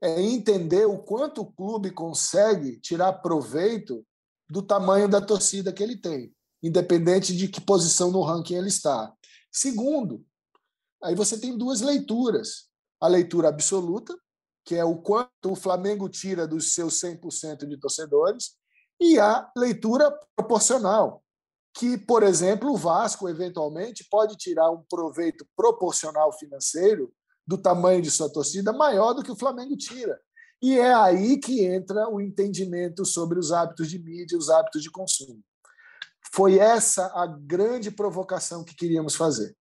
É entender o quanto o clube consegue tirar proveito do tamanho da torcida que ele tem, independente de que posição no ranking ele está. Segundo, aí você tem duas leituras. A leitura absoluta, que é o quanto o Flamengo tira dos seus 100% de torcedores, e a leitura proporcional, que, por exemplo, o Vasco, eventualmente, pode tirar um proveito proporcional financeiro do tamanho de sua torcida maior do que o Flamengo tira. E é aí que entra o entendimento sobre os hábitos de mídia, os hábitos de consumo. Foi essa a grande provocação que queríamos fazer.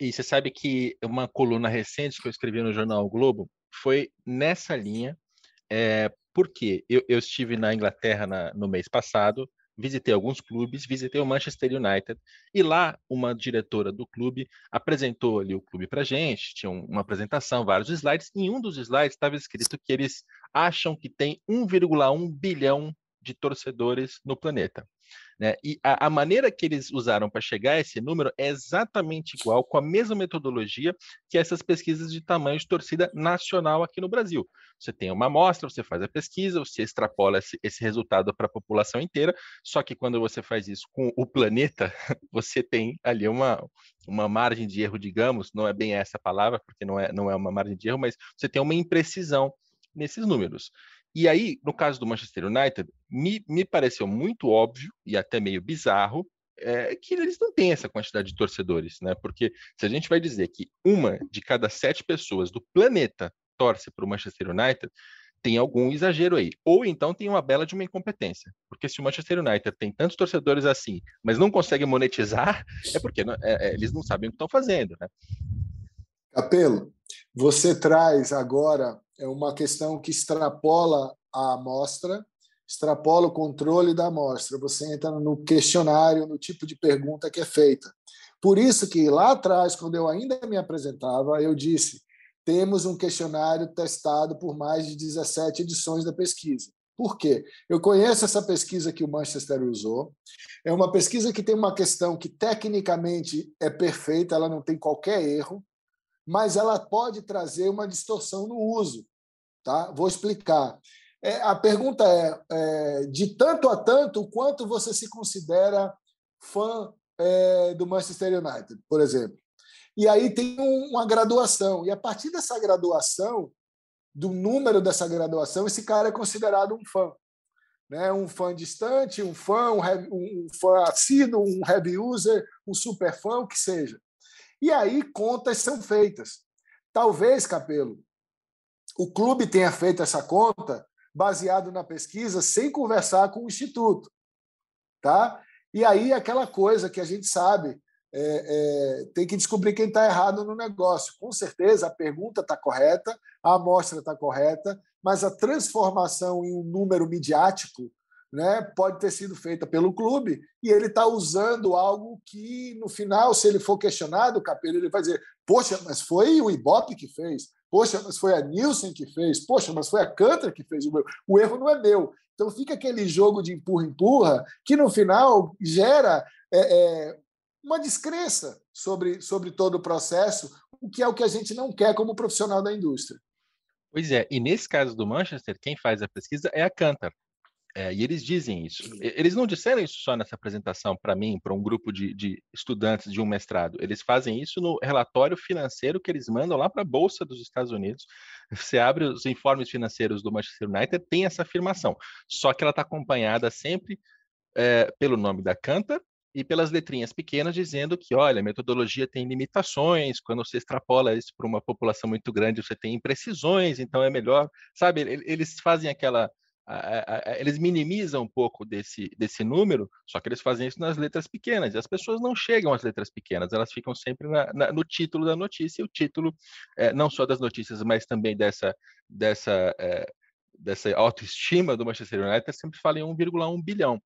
E você sabe que uma coluna recente que eu escrevi no jornal o Globo foi nessa linha, é, porque eu, eu estive na Inglaterra na, no mês passado visitei alguns clubes, visitei o Manchester United e lá uma diretora do clube apresentou ali o clube para gente, tinha uma apresentação, vários slides, e em um dos slides estava escrito que eles acham que tem 1,1 bilhão de torcedores no planeta. Né? E a, a, maneira que eles usaram para chegar a esse número é exatamente igual, com a mesma metodologia que essas pesquisas de tamanho de torcida nacional aqui no Brasil. Você tem uma amostra, você faz a pesquisa, você extrapola esse, esse resultado para a população inteira, só que quando você faz isso com o planeta, *laughs* você tem ali uma, uma margem de erro, digamos, não é bem essa palavra, porque não é, não é uma margem de erro, mas você tem uma imprecisão nesses números. E aí, no caso do Manchester United, me, me pareceu muito óbvio e até meio bizarro é, que eles não têm essa quantidade de torcedores, né? Porque se a gente vai dizer que uma de cada sete pessoas do planeta torce para o Manchester United, tem algum exagero aí. Ou então tem uma bela de uma incompetência. Porque se o Manchester United tem tantos torcedores assim, mas não consegue monetizar, é porque não, é, é, eles não sabem o que estão fazendo, né? Capelo, você traz agora é uma questão que extrapola a amostra, extrapola o controle da amostra. Você entra no questionário, no tipo de pergunta que é feita. Por isso que lá atrás, quando eu ainda me apresentava, eu disse: temos um questionário testado por mais de 17 edições da pesquisa. Por quê? Eu conheço essa pesquisa que o Manchester usou. É uma pesquisa que tem uma questão que tecnicamente é perfeita, ela não tem qualquer erro, mas ela pode trazer uma distorção no uso. Tá? Vou explicar. É, a pergunta é, é, de tanto a tanto, quanto você se considera fã é, do Manchester United, por exemplo? E aí tem um, uma graduação. E a partir dessa graduação, do número dessa graduação, esse cara é considerado um fã. Né? Um fã distante, um fã, um, um fã assíduo, um heavy user, um super fã, o que seja. E aí contas são feitas. Talvez, Capelo, o clube tenha feito essa conta baseado na pesquisa sem conversar com o instituto, tá? E aí aquela coisa que a gente sabe é, é, tem que descobrir quem está errado no negócio. Com certeza a pergunta está correta, a amostra está correta, mas a transformação em um número midiático né, pode ter sido feita pelo clube e ele está usando algo que, no final, se ele for questionado, o Capello ele vai dizer: Poxa, mas foi o Ibope que fez, Poxa, mas foi a Nielsen que fez, poxa, mas foi a Cantor que fez o meu. O erro não é meu. Então fica aquele jogo de empurra-empurra que, no final, gera é, é, uma descrença sobre, sobre todo o processo, o que é o que a gente não quer como profissional da indústria. Pois é, e nesse caso do Manchester, quem faz a pesquisa é a Cantor. É, e eles dizem isso. Eles não disseram isso só nessa apresentação para mim, para um grupo de, de, estudantes de um mestrado. Eles fazem isso no relatório financeiro que eles mandam lá para a Bolsa dos Estados Unidos. Você abre os informes financeiros do Manchester United, tem essa afirmação. Só que ela está acompanhada sempre é, pelo nome da Canta e pelas letrinhas pequenas dizendo que, olha, a metodologia tem limitações, quando você extrapola isso para uma população muito grande, você tem imprecisões, então é melhor, sabe? Eles fazem aquela eles minimizam um pouco desse, desse número, só que eles fazem isso nas letras pequenas, e as pessoas não chegam às letras pequenas, elas ficam sempre na, na, no título da notícia, e o título, é, não só das notícias, mas também dessa, dessa, é, dessa autoestima do Manchester United, sempre fala em 1,1 bilhão.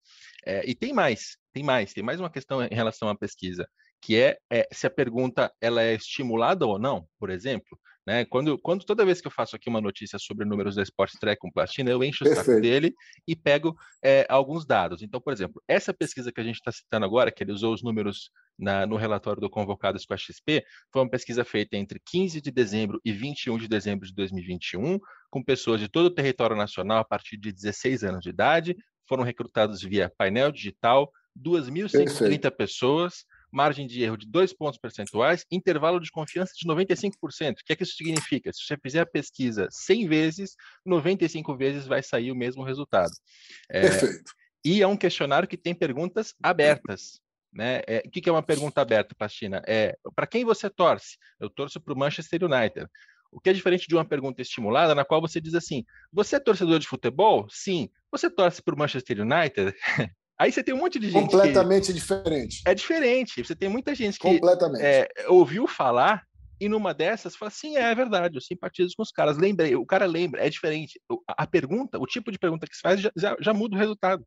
É, e tem mais, tem mais, tem mais uma questão em relação à pesquisa, que é, é se a pergunta ela é estimulada ou não, por exemplo, né? Quando, quando toda vez que eu faço aqui uma notícia sobre números da Sport Track com platina, eu encho o saco dele e pego é, alguns dados. Então, por exemplo, essa pesquisa que a gente está citando agora, que ele usou os números na, no relatório do Convocados com a XP, foi uma pesquisa feita entre 15 de dezembro e 21 de dezembro de 2021, com pessoas de todo o território nacional a partir de 16 anos de idade, foram recrutados via painel digital, 2.130 pessoas, margem de erro de dois pontos percentuais, intervalo de confiança de 95%. O que é que isso significa? Se você fizer a pesquisa 100 vezes, 95 vezes vai sair o mesmo resultado. É, Perfeito. E é um questionário que tem perguntas abertas. Né? É, o que é uma pergunta aberta, Pastina? É para quem você torce? Eu torço para o Manchester United. O que é diferente de uma pergunta estimulada, na qual você diz assim: você é torcedor de futebol? Sim. Você torce para o Manchester United? *laughs* Aí você tem um monte de gente. Completamente que... diferente. É diferente. Você tem muita gente que é, ouviu falar e numa dessas fala assim: é, é, verdade, eu simpatizo com os caras. Lembrei, o cara lembra, é diferente. A pergunta, o tipo de pergunta que se faz já, já, já muda o resultado.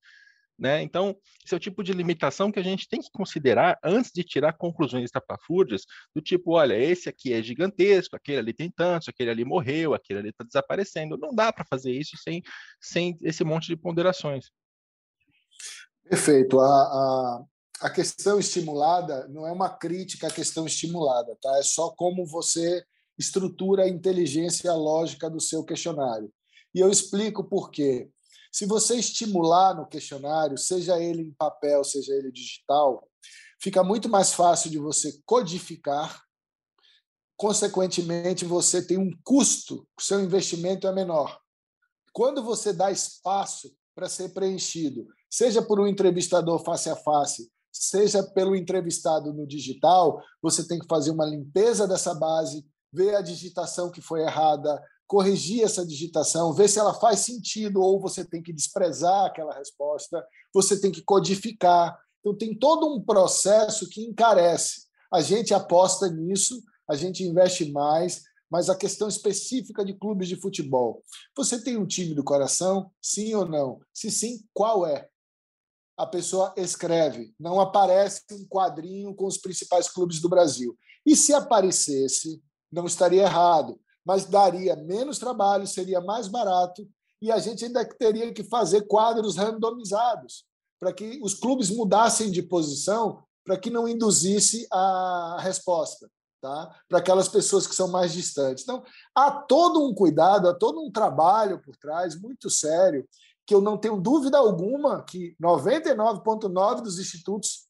Né? Então, esse é o tipo de limitação que a gente tem que considerar antes de tirar conclusões estapafúrdias, do tipo, olha, esse aqui é gigantesco, aquele ali tem tantos, aquele ali morreu, aquele ali está desaparecendo. Não dá para fazer isso sem, sem esse monte de ponderações. Perfeito. A, a, a questão estimulada não é uma crítica à questão estimulada, tá? É só como você estrutura a inteligência a lógica do seu questionário. E eu explico por quê. Se você estimular no questionário, seja ele em papel, seja ele digital, fica muito mais fácil de você codificar. Consequentemente, você tem um custo, seu investimento é menor. Quando você dá espaço para ser preenchido, seja por um entrevistador face a face, seja pelo entrevistado no digital, você tem que fazer uma limpeza dessa base, ver a digitação que foi errada, corrigir essa digitação, ver se ela faz sentido ou você tem que desprezar aquela resposta, você tem que codificar. Então, tem todo um processo que encarece. A gente aposta nisso, a gente investe mais, mas a questão específica de clubes de futebol. Você tem um time do coração? Sim ou não? Se sim, qual é? A pessoa escreve, não aparece um quadrinho com os principais clubes do Brasil. E se aparecesse, não estaria errado, mas daria menos trabalho, seria mais barato e a gente ainda teria que fazer quadros randomizados para que os clubes mudassem de posição para que não induzisse a resposta tá? para aquelas pessoas que são mais distantes. Então, há todo um cuidado, há todo um trabalho por trás, muito sério, que eu não tenho dúvida alguma que 99,9% dos institutos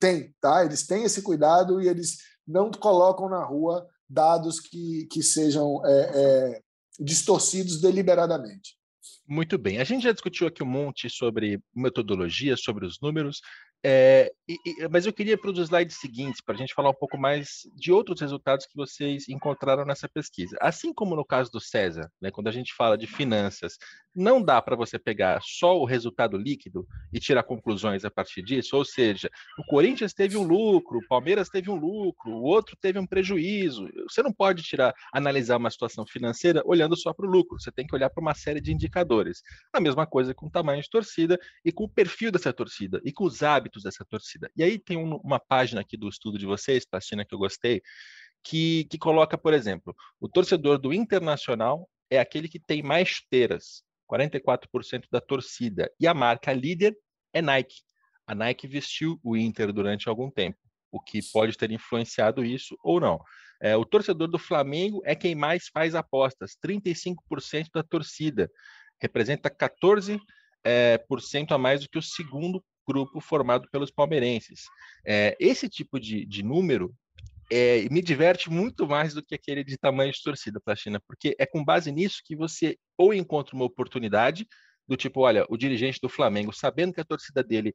têm. Tá? Eles têm esse cuidado e eles não colocam na rua dados que, que sejam é, é, distorcidos deliberadamente. Muito bem. A gente já discutiu aqui um monte sobre metodologia, sobre os números. É, e, e, mas eu queria para os slides seguintes, para a gente falar um pouco mais de outros resultados que vocês encontraram nessa pesquisa. Assim como no caso do César, né, quando a gente fala de finanças, não dá para você pegar só o resultado líquido e tirar conclusões a partir disso. Ou seja, o Corinthians teve um lucro, o Palmeiras teve um lucro, o outro teve um prejuízo. Você não pode tirar, analisar uma situação financeira olhando só para o lucro. Você tem que olhar para uma série de indicadores. A mesma coisa com o tamanho de torcida e com o perfil dessa torcida e com os hábitos dessa torcida. E aí tem um, uma página aqui do estudo de vocês, Pastina, que eu gostei, que, que coloca, por exemplo, o torcedor do Internacional é aquele que tem mais chuteiras, 44% da torcida. E a marca líder é Nike. A Nike vestiu o Inter durante algum tempo, o que pode ter influenciado isso ou não. É, o torcedor do Flamengo é quem mais faz apostas, 35% da torcida. Representa 14 é, por cento a mais do que o segundo grupo formado pelos palmeirenses. É, esse tipo de, de número é, me diverte muito mais do que aquele de tamanho de torcida para a China, porque é com base nisso que você ou encontra uma oportunidade do tipo, olha, o dirigente do Flamengo, sabendo que a torcida dele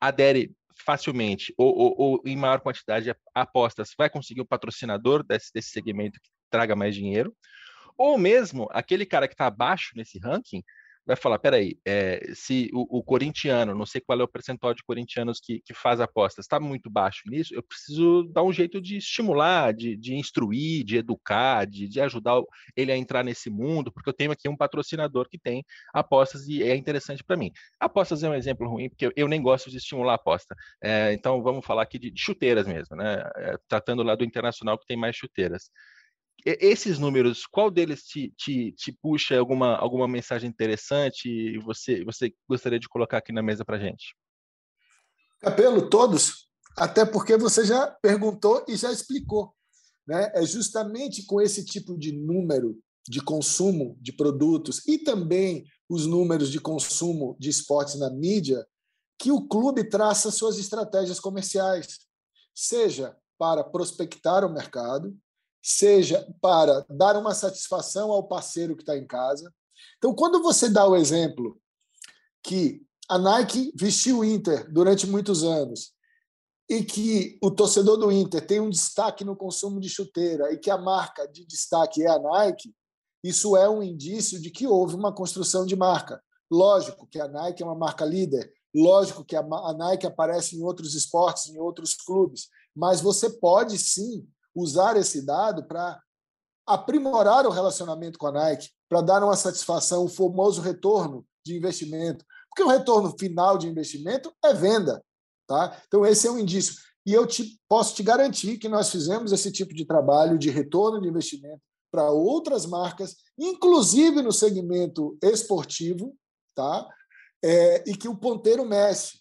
adere facilmente ou, ou, ou em maior quantidade de apostas, vai conseguir um patrocinador desse, desse segmento que traga mais dinheiro, ou mesmo aquele cara que está abaixo nesse ranking vai falar, peraí, é, se o, o, corintiano, não sei qual é o percentual de corintianos que, que faz apostas, está muito baixo nisso, eu preciso dar um jeito de estimular, de, de instruir, de educar, de, de ajudar ele a entrar nesse mundo, porque eu tenho aqui um patrocinador que tem apostas e é interessante para mim. Apostas é um exemplo ruim, porque eu, eu nem gosto de estimular aposta. É, então, vamos falar aqui de, de chuteiras mesmo, né? É, tratando lá do internacional que tem mais chuteiras esses números, qual deles te, te, te puxa alguma, alguma mensagem interessante e você, você gostaria de colocar aqui na mesa para gente? Capelo, todos, até porque você já perguntou e já explicou. Né? É justamente com esse tipo de número de consumo de produtos e também os números de consumo de esportes na mídia que o clube traça suas estratégias comerciais, seja para prospectar o mercado, seja para dar uma satisfação ao parceiro que está em casa. Então, quando você dá o exemplo que a Nike vestiu o Inter durante muitos anos e que o torcedor do Inter tem um destaque no consumo de chuteira e que a marca de destaque é a Nike, isso é um indício de que houve uma construção de marca. Lógico que a Nike é uma marca líder, lógico que a Nike aparece em outros esportes, em outros clubes, mas você pode sim usar esse dado para aprimorar o relacionamento com a Nike, para dar uma satisfação, o famoso retorno de investimento. Porque o retorno final de investimento é venda. Tá? Então, esse é um indício. E eu te, posso te garantir que nós fizemos esse tipo de trabalho de retorno de investimento para outras marcas, inclusive no segmento esportivo, tá? É, e que o ponteiro mexe.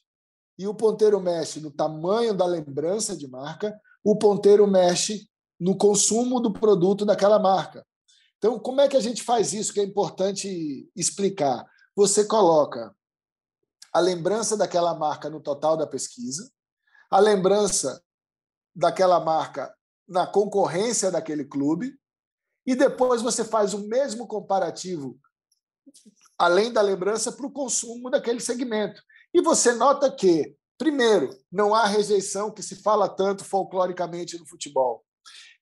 E o ponteiro mexe no tamanho da lembrança de marca, o ponteiro mexe no consumo do produto daquela marca. Então, como é que a gente faz isso que é importante explicar? Você coloca a lembrança daquela marca no total da pesquisa, a lembrança daquela marca na concorrência daquele clube, e depois você faz o mesmo comparativo, além da lembrança, para o consumo daquele segmento. E você nota que Primeiro, não há rejeição que se fala tanto folcloricamente no futebol.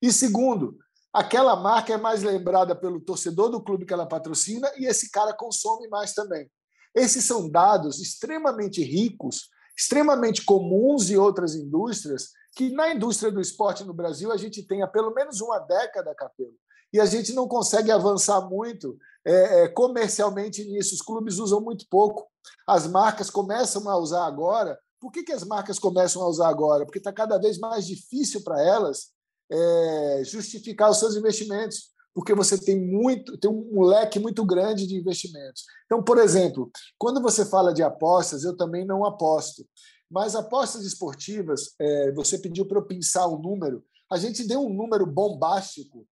E segundo, aquela marca é mais lembrada pelo torcedor do clube que ela patrocina e esse cara consome mais também. Esses são dados extremamente ricos, extremamente comuns em outras indústrias, que na indústria do esporte no Brasil a gente tem há pelo menos uma década, Capelo, e a gente não consegue avançar muito é, é, comercialmente nisso. Os clubes usam muito pouco. As marcas começam a usar agora por que, que as marcas começam a usar agora? Porque está cada vez mais difícil para elas é, justificar os seus investimentos, porque você tem muito, tem um leque muito grande de investimentos. Então, por exemplo, quando você fala de apostas, eu também não aposto. Mas apostas esportivas, é, você pediu para eu pensar um número, a gente deu um número bombástico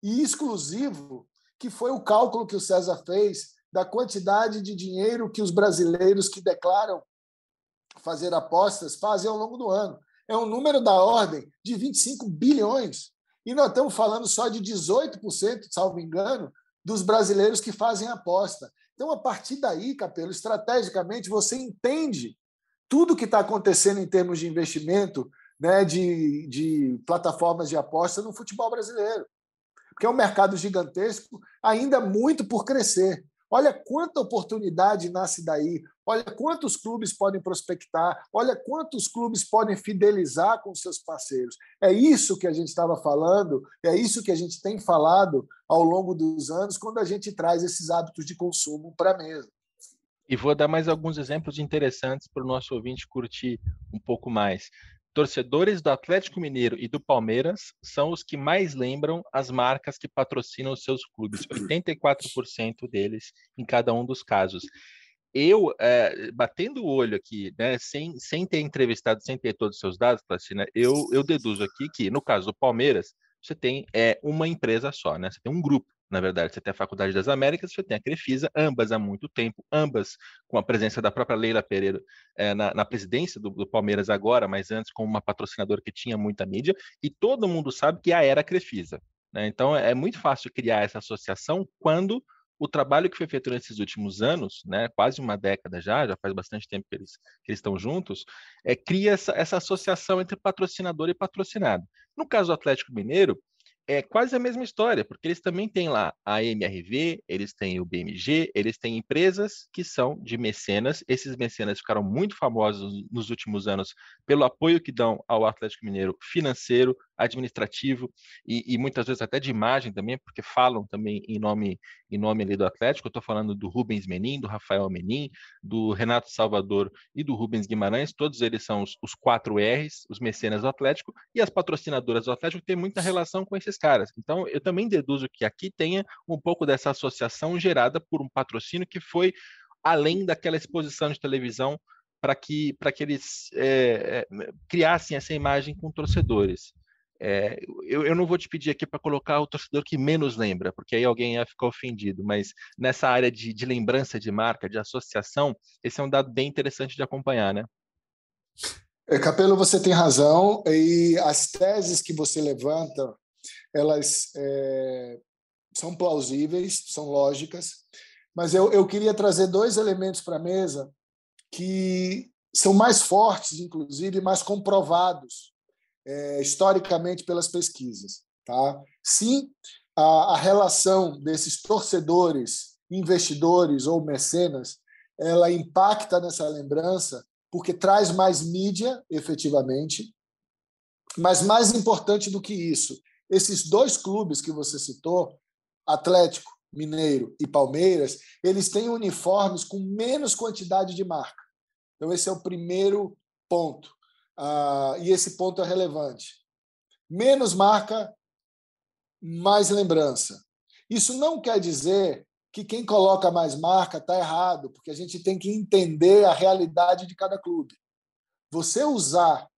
e exclusivo, que foi o cálculo que o César fez da quantidade de dinheiro que os brasileiros que declaram fazer apostas fazem ao longo do ano. É um número da ordem de 25 bilhões. E nós estamos falando só de 18%, salvo engano, dos brasileiros que fazem aposta. Então, a partir daí, Capelo, estrategicamente, você entende tudo o que está acontecendo em termos de investimento né, de, de plataformas de aposta no futebol brasileiro. Porque é um mercado gigantesco, ainda muito por crescer. Olha quanta oportunidade nasce daí, olha quantos clubes podem prospectar, olha quantos clubes podem fidelizar com seus parceiros. É isso que a gente estava falando, é isso que a gente tem falado ao longo dos anos quando a gente traz esses hábitos de consumo para a mesa. E vou dar mais alguns exemplos interessantes para o nosso ouvinte curtir um pouco mais torcedores do Atlético Mineiro e do Palmeiras são os que mais lembram as marcas que patrocinam os seus clubes, 84% deles em cada um dos casos. Eu, é, batendo o olho aqui, né, sem, sem ter entrevistado, sem ter todos os seus dados, Placina, eu, eu deduzo aqui que, no caso do Palmeiras, você tem é, uma empresa só, né? Você tem um grupo na verdade. Você tem a Faculdade das Américas, você tem a Crefisa, ambas há muito tempo, ambas com a presença da própria Leila Pereira é, na, na, presidência do, do, Palmeiras agora, mas antes como uma patrocinadora que tinha muita mídia, e todo mundo sabe que a era Crefisa. Né? Então é muito fácil criar essa associação quando o trabalho que foi feito nesses últimos anos, né, quase uma década já, já faz bastante tempo que eles, que eles estão juntos, é, cria essa, essa associação entre patrocinador e patrocinado. No caso do Atlético Mineiro, é quase a mesma história, porque eles também têm lá a MRV, eles têm o BMG, eles têm empresas que são de mecenas. Esses mecenas ficaram muito famosos nos últimos anos pelo apoio que dão ao Atlético Mineiro financeiro, administrativo e, e, muitas vezes até de imagem também, porque falam também em nome em nome ali do Atlético. Eu estou falando do Rubens Menin, do Rafael Menin, do Renato Salvador e do Rubens Guimarães. Todos eles são os, os quatro R's, os mecenas do Atlético, e as patrocinadoras do Atlético têm muita relação com esses caras. Então, eu também deduzo que aqui tenha um pouco dessa associação gerada por um patrocínio que foi além daquela exposição de televisão para que, que eles é, criassem essa imagem com torcedores. É, eu, eu, não vou te pedir aqui para colocar o torcedor que menos lembra, porque aí alguém ia ficar ofendido, mas nessa área de, de lembrança de marca, de associação, esse é um dado bem interessante de acompanhar, né? É, Capelo, você tem razão, e as teses que você levanta, elas é, são plausíveis, são lógicas, mas eu, eu queria trazer dois elementos para a mesa que são mais fortes, inclusive, mais comprovados é, historicamente pelas pesquisas. Tá? Sim, a, a relação desses torcedores, investidores ou mecenas, ela impacta nessa lembrança porque traz mais mídia, efetivamente, mas mais importante do que isso, esses dois clubes que você citou, Atlético Mineiro e Palmeiras, eles têm uniformes com menos quantidade de marca. Então, esse é o primeiro ponto. Ah, e esse ponto é relevante. Menos marca, mais lembrança. Isso não quer dizer que quem coloca mais marca está errado, porque a gente tem que entender a realidade de cada clube. Você usar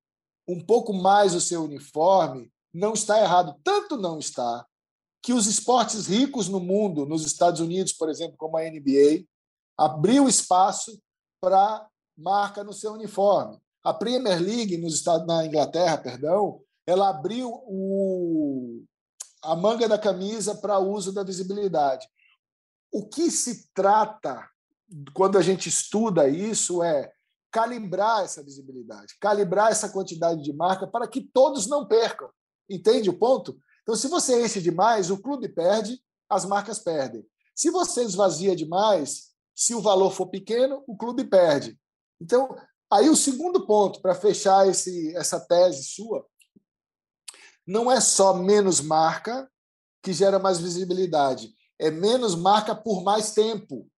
um pouco mais o seu uniforme não está errado, tanto não está que os esportes ricos no mundo, nos Estados Unidos, por exemplo, como a NBA, abriu espaço para marca no seu uniforme. A Premier League nos Estados, na Inglaterra, perdão, ela abriu o, a manga da camisa para uso da visibilidade. O que se trata quando a gente estuda isso é calibrar essa visibilidade, calibrar essa quantidade de marca para que todos não percam. Entende o ponto? Então, se você enche demais, o clube perde, as marcas perdem. Se você esvazia demais, se o valor for pequeno, o clube perde. Então, Aí o segundo ponto, para fechar esse, essa tese sua, não é só menos marca que gera mais visibilidade, é menos marca por mais tempo.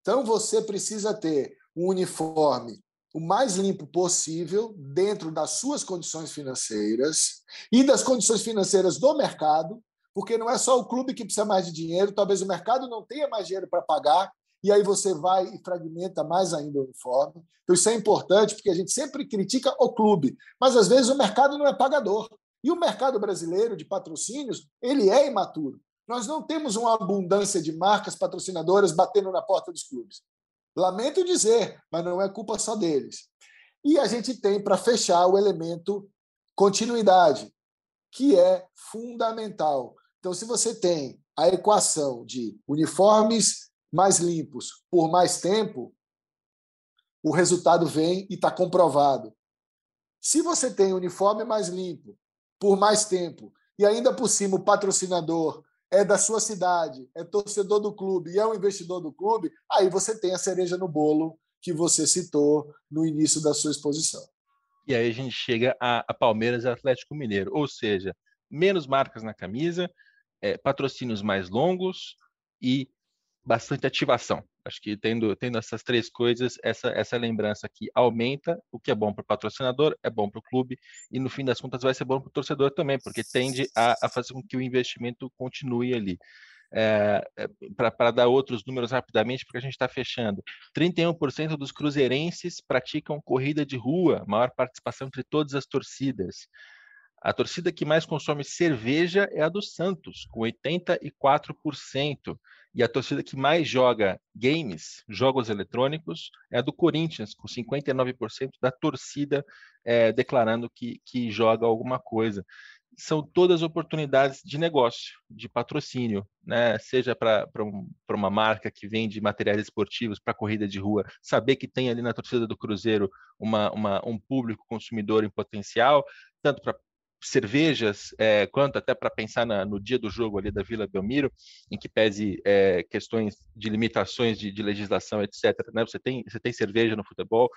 Então você precisa ter um uniforme o mais limpo possível dentro das suas condições financeiras e das condições financeiras do mercado, porque não é só o clube que precisa mais de dinheiro, talvez o mercado não tenha mais dinheiro para pagar e aí você vai e fragmenta mais ainda o uniforme. Então, isso é importante, porque a gente sempre critica o clube, mas às vezes o mercado não é pagador. E o mercado brasileiro de patrocínios, ele é imaturo. Nós não temos uma abundância de marcas patrocinadoras batendo na porta dos clubes. Lamento dizer, mas não é culpa só deles. E a gente tem, para fechar, o elemento continuidade, que é fundamental. Então, se você tem a equação de uniformes mais limpos por mais tempo, o resultado vem e está comprovado. Se você tem uniforme mais limpo por mais tempo e ainda por cima o patrocinador é da sua cidade, é torcedor do clube e é um investidor do clube, aí você tem a cereja no bolo que você citou no início da sua exposição. E aí a gente chega a, a Palmeiras e Atlético Mineiro, ou seja, menos marcas na camisa, é, patrocínios mais longos e bastante ativação. Acho que tendo, tendo essas três coisas, essa, essa lembrança aqui aumenta, o que é bom para o patrocinador, é bom para o clube, e no fim das contas vai ser bom para o torcedor também, porque tende a, a, fazer com que o investimento continue ali. É, é para dar outros números rapidamente, porque a gente está fechando. 31% dos cruzeirenses praticam corrida de rua, maior participação entre todas as torcidas. A torcida que mais consome cerveja é a do Santos, com 84%. E a torcida que mais joga games, jogos eletrônicos, é a do Corinthians, com 59% da torcida é, declarando que, que joga alguma coisa são todas oportunidades de negócio, de patrocínio, né? Seja para um, uma marca que vende materiais esportivos para corrida de rua, saber que tem ali na torcida do Cruzeiro uma, uma um público consumidor em potencial, tanto para cervejas, é, quanto até para pensar na, no dia do jogo ali da Vila Belmiro, em que pese é, questões de limitações de, de, legislação, etc. Né? Você, tem, você tem cerveja no futebol,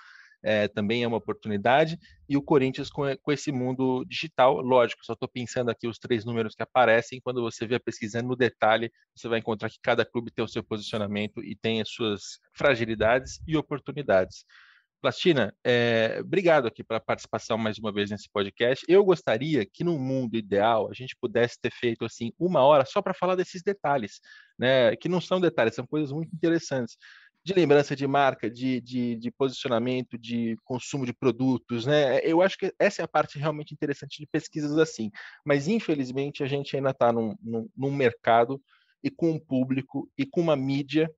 é, também é uma oportunidade, e o Corinthians com, com esse mundo digital, lógico, só estou pensando aqui os três números que aparecem, quando você vê pesquisando no detalhe, você vai encontrar que cada clube tem o seu posicionamento e tem as suas fragilidades e oportunidades. Plastina, é, obrigado aqui pela participação mais uma vez nesse podcast. Eu gostaria que no mundo ideal a gente pudesse ter feito assim uma hora só para falar desses detalhes, né? Que não são detalhes, são coisas muito interessantes de lembrança de marca, de, de, de, posicionamento, de consumo de produtos, né? Eu acho que essa é a parte realmente interessante de pesquisas assim. Mas, infelizmente, a gente ainda está num, num, num, mercado e com um público e com uma mídia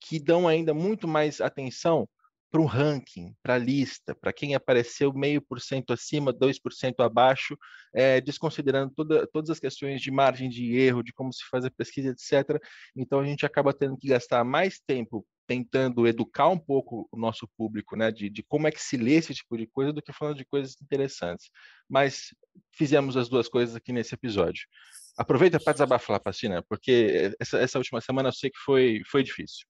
que dão ainda muito mais atenção para o ranking, para a lista, para quem apareceu meio por cento acima, 2% abaixo, é, desconsiderando toda, todas as questões de margem de erro, de como se faz a pesquisa, etc. Então, a gente acaba tendo que gastar mais tempo tentando educar um pouco o nosso público, né, de, de, como é que se lê esse tipo de coisa, do que falando de coisas interessantes. Mas fizemos as duas coisas aqui nesse episódio. Aproveita para desabafar, Pacina, porque essa, essa, última semana eu sei que foi, foi difícil.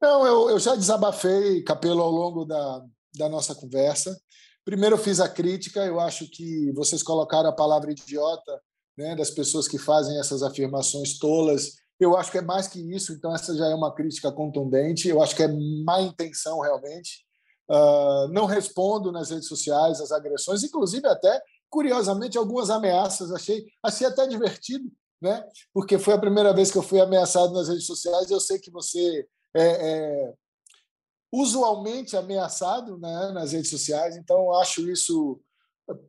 Não, eu, eu já desabafei, Capelo, ao longo da, da nossa conversa. Primeiro eu fiz a crítica, eu acho que vocês colocaram a palavra idiota né, das pessoas que fazem essas afirmações tolas eu acho que é mais que isso, então essa já é uma crítica contundente. Eu acho que é má intenção realmente. Uh, não respondo nas redes sociais as agressões, inclusive até curiosamente algumas ameaças. Achei, achei até divertido, né? Porque foi a primeira vez que eu fui ameaçado nas redes sociais. Eu sei que você é, é usualmente ameaçado né, nas redes sociais, então acho isso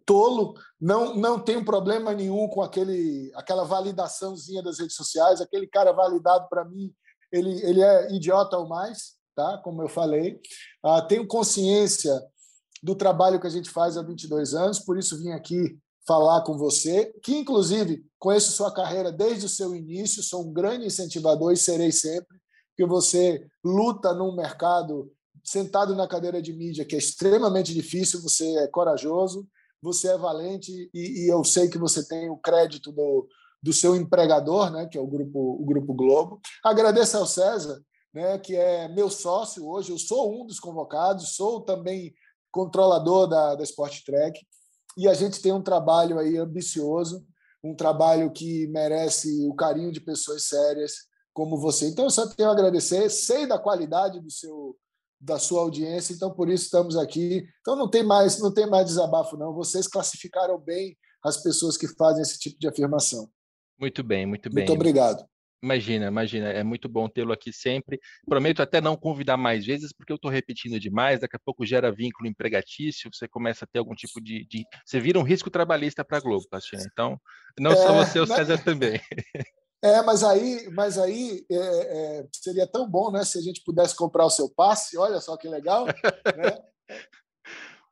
tolo, não não tenho problema nenhum com aquele aquela validaçãozinha das redes sociais, aquele cara validado para mim, ele ele é idiota ou mais, tá? Como eu falei. Ah, tenho consciência do trabalho que a gente faz há 22 anos, por isso vim aqui falar com você, que inclusive conheço sua carreira desde o seu início, sou um grande incentivador e serei sempre, que você luta num mercado sentado na cadeira de mídia que é extremamente difícil, você é corajoso, você é valente e, e, eu sei que você tem o crédito do, do seu empregador, né, que é o grupo, o grupo Globo. Agradeço ao César, né, que é meu sócio hoje. Eu sou um dos convocados, sou também controlador da, da Sport Track e a gente tem um trabalho aí ambicioso, um trabalho que merece o carinho de pessoas sérias como você. Então, eu só tenho a agradecer. Sei da qualidade do seu da sua audiência, então por isso estamos aqui. Então não tem mais, não tem mais desabafo não. Vocês classificaram bem as pessoas que fazem esse tipo de afirmação. Muito bem, muito bem. Muito obrigado. Imagina, imagina, é muito bom tê-lo aqui sempre. Prometo até não convidar mais vezes, porque eu estou repetindo demais. Daqui a pouco gera vínculo empregatício, você começa a ter algum tipo de. de... Você vira um risco trabalhista para a Globo, Tatiana. Então, não é, só você, o César né? também. *laughs* É, mas aí, mas aí é, é, seria tão bom, né, se a gente pudesse comprar o seu passe. Olha só que legal, né? *laughs*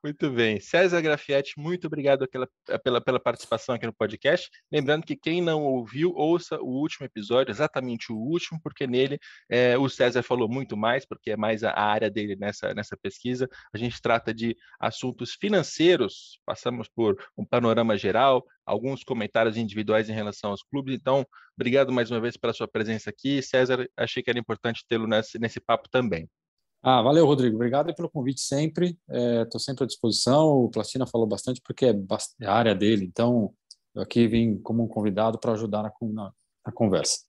Muito bem. César Grafietti, muito obrigado pela, pela, pela, participação aqui no podcast. Lembrando que quem não ouviu, ouça o último episódio, exatamente o último, porque nele é, o César falou muito mais, porque é mais a, a, área dele nessa, nessa pesquisa. A gente trata de assuntos financeiros, passamos por um panorama geral, alguns comentários individuais em relação aos clubes. Então, obrigado mais uma vez pela sua presença aqui. César, achei que era importante tê-lo nesse, nesse papo também. Ah, valeu, Rodrigo. Obrigado pelo convite sempre. Estou é, sempre à disposição. O Plastina falou bastante porque é, é a área dele. Então, eu aqui vim como um convidado para ajudar na, na, na, conversa.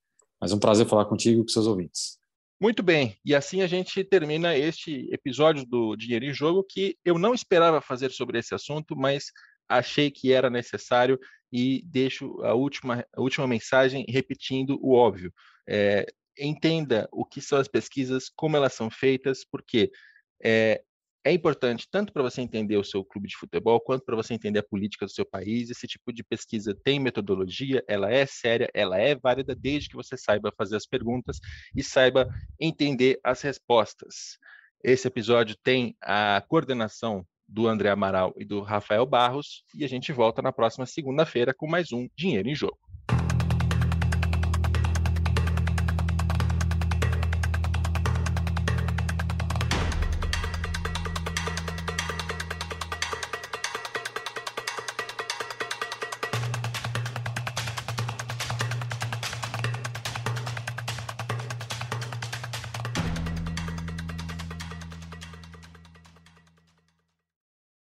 Mas é um prazer falar contigo e com seus ouvintes. Muito bem. E assim a gente termina este episódio do Dinheiro em Jogo, que eu não esperava fazer sobre esse assunto, mas achei que era necessário e deixo a última, a última mensagem repetindo o óbvio. É, entenda o que são as pesquisas, como elas são feitas, porque é, é importante tanto para você entender o seu clube de futebol, quanto para você entender a política do seu país. Esse tipo de pesquisa tem metodologia, ela é séria, ela é válida, desde que você saiba fazer as perguntas e saiba entender as respostas. Esse episódio tem a coordenação do André Amaral e do Rafael Barros, e a gente volta na próxima segunda-feira com mais um Dinheiro em Jogo.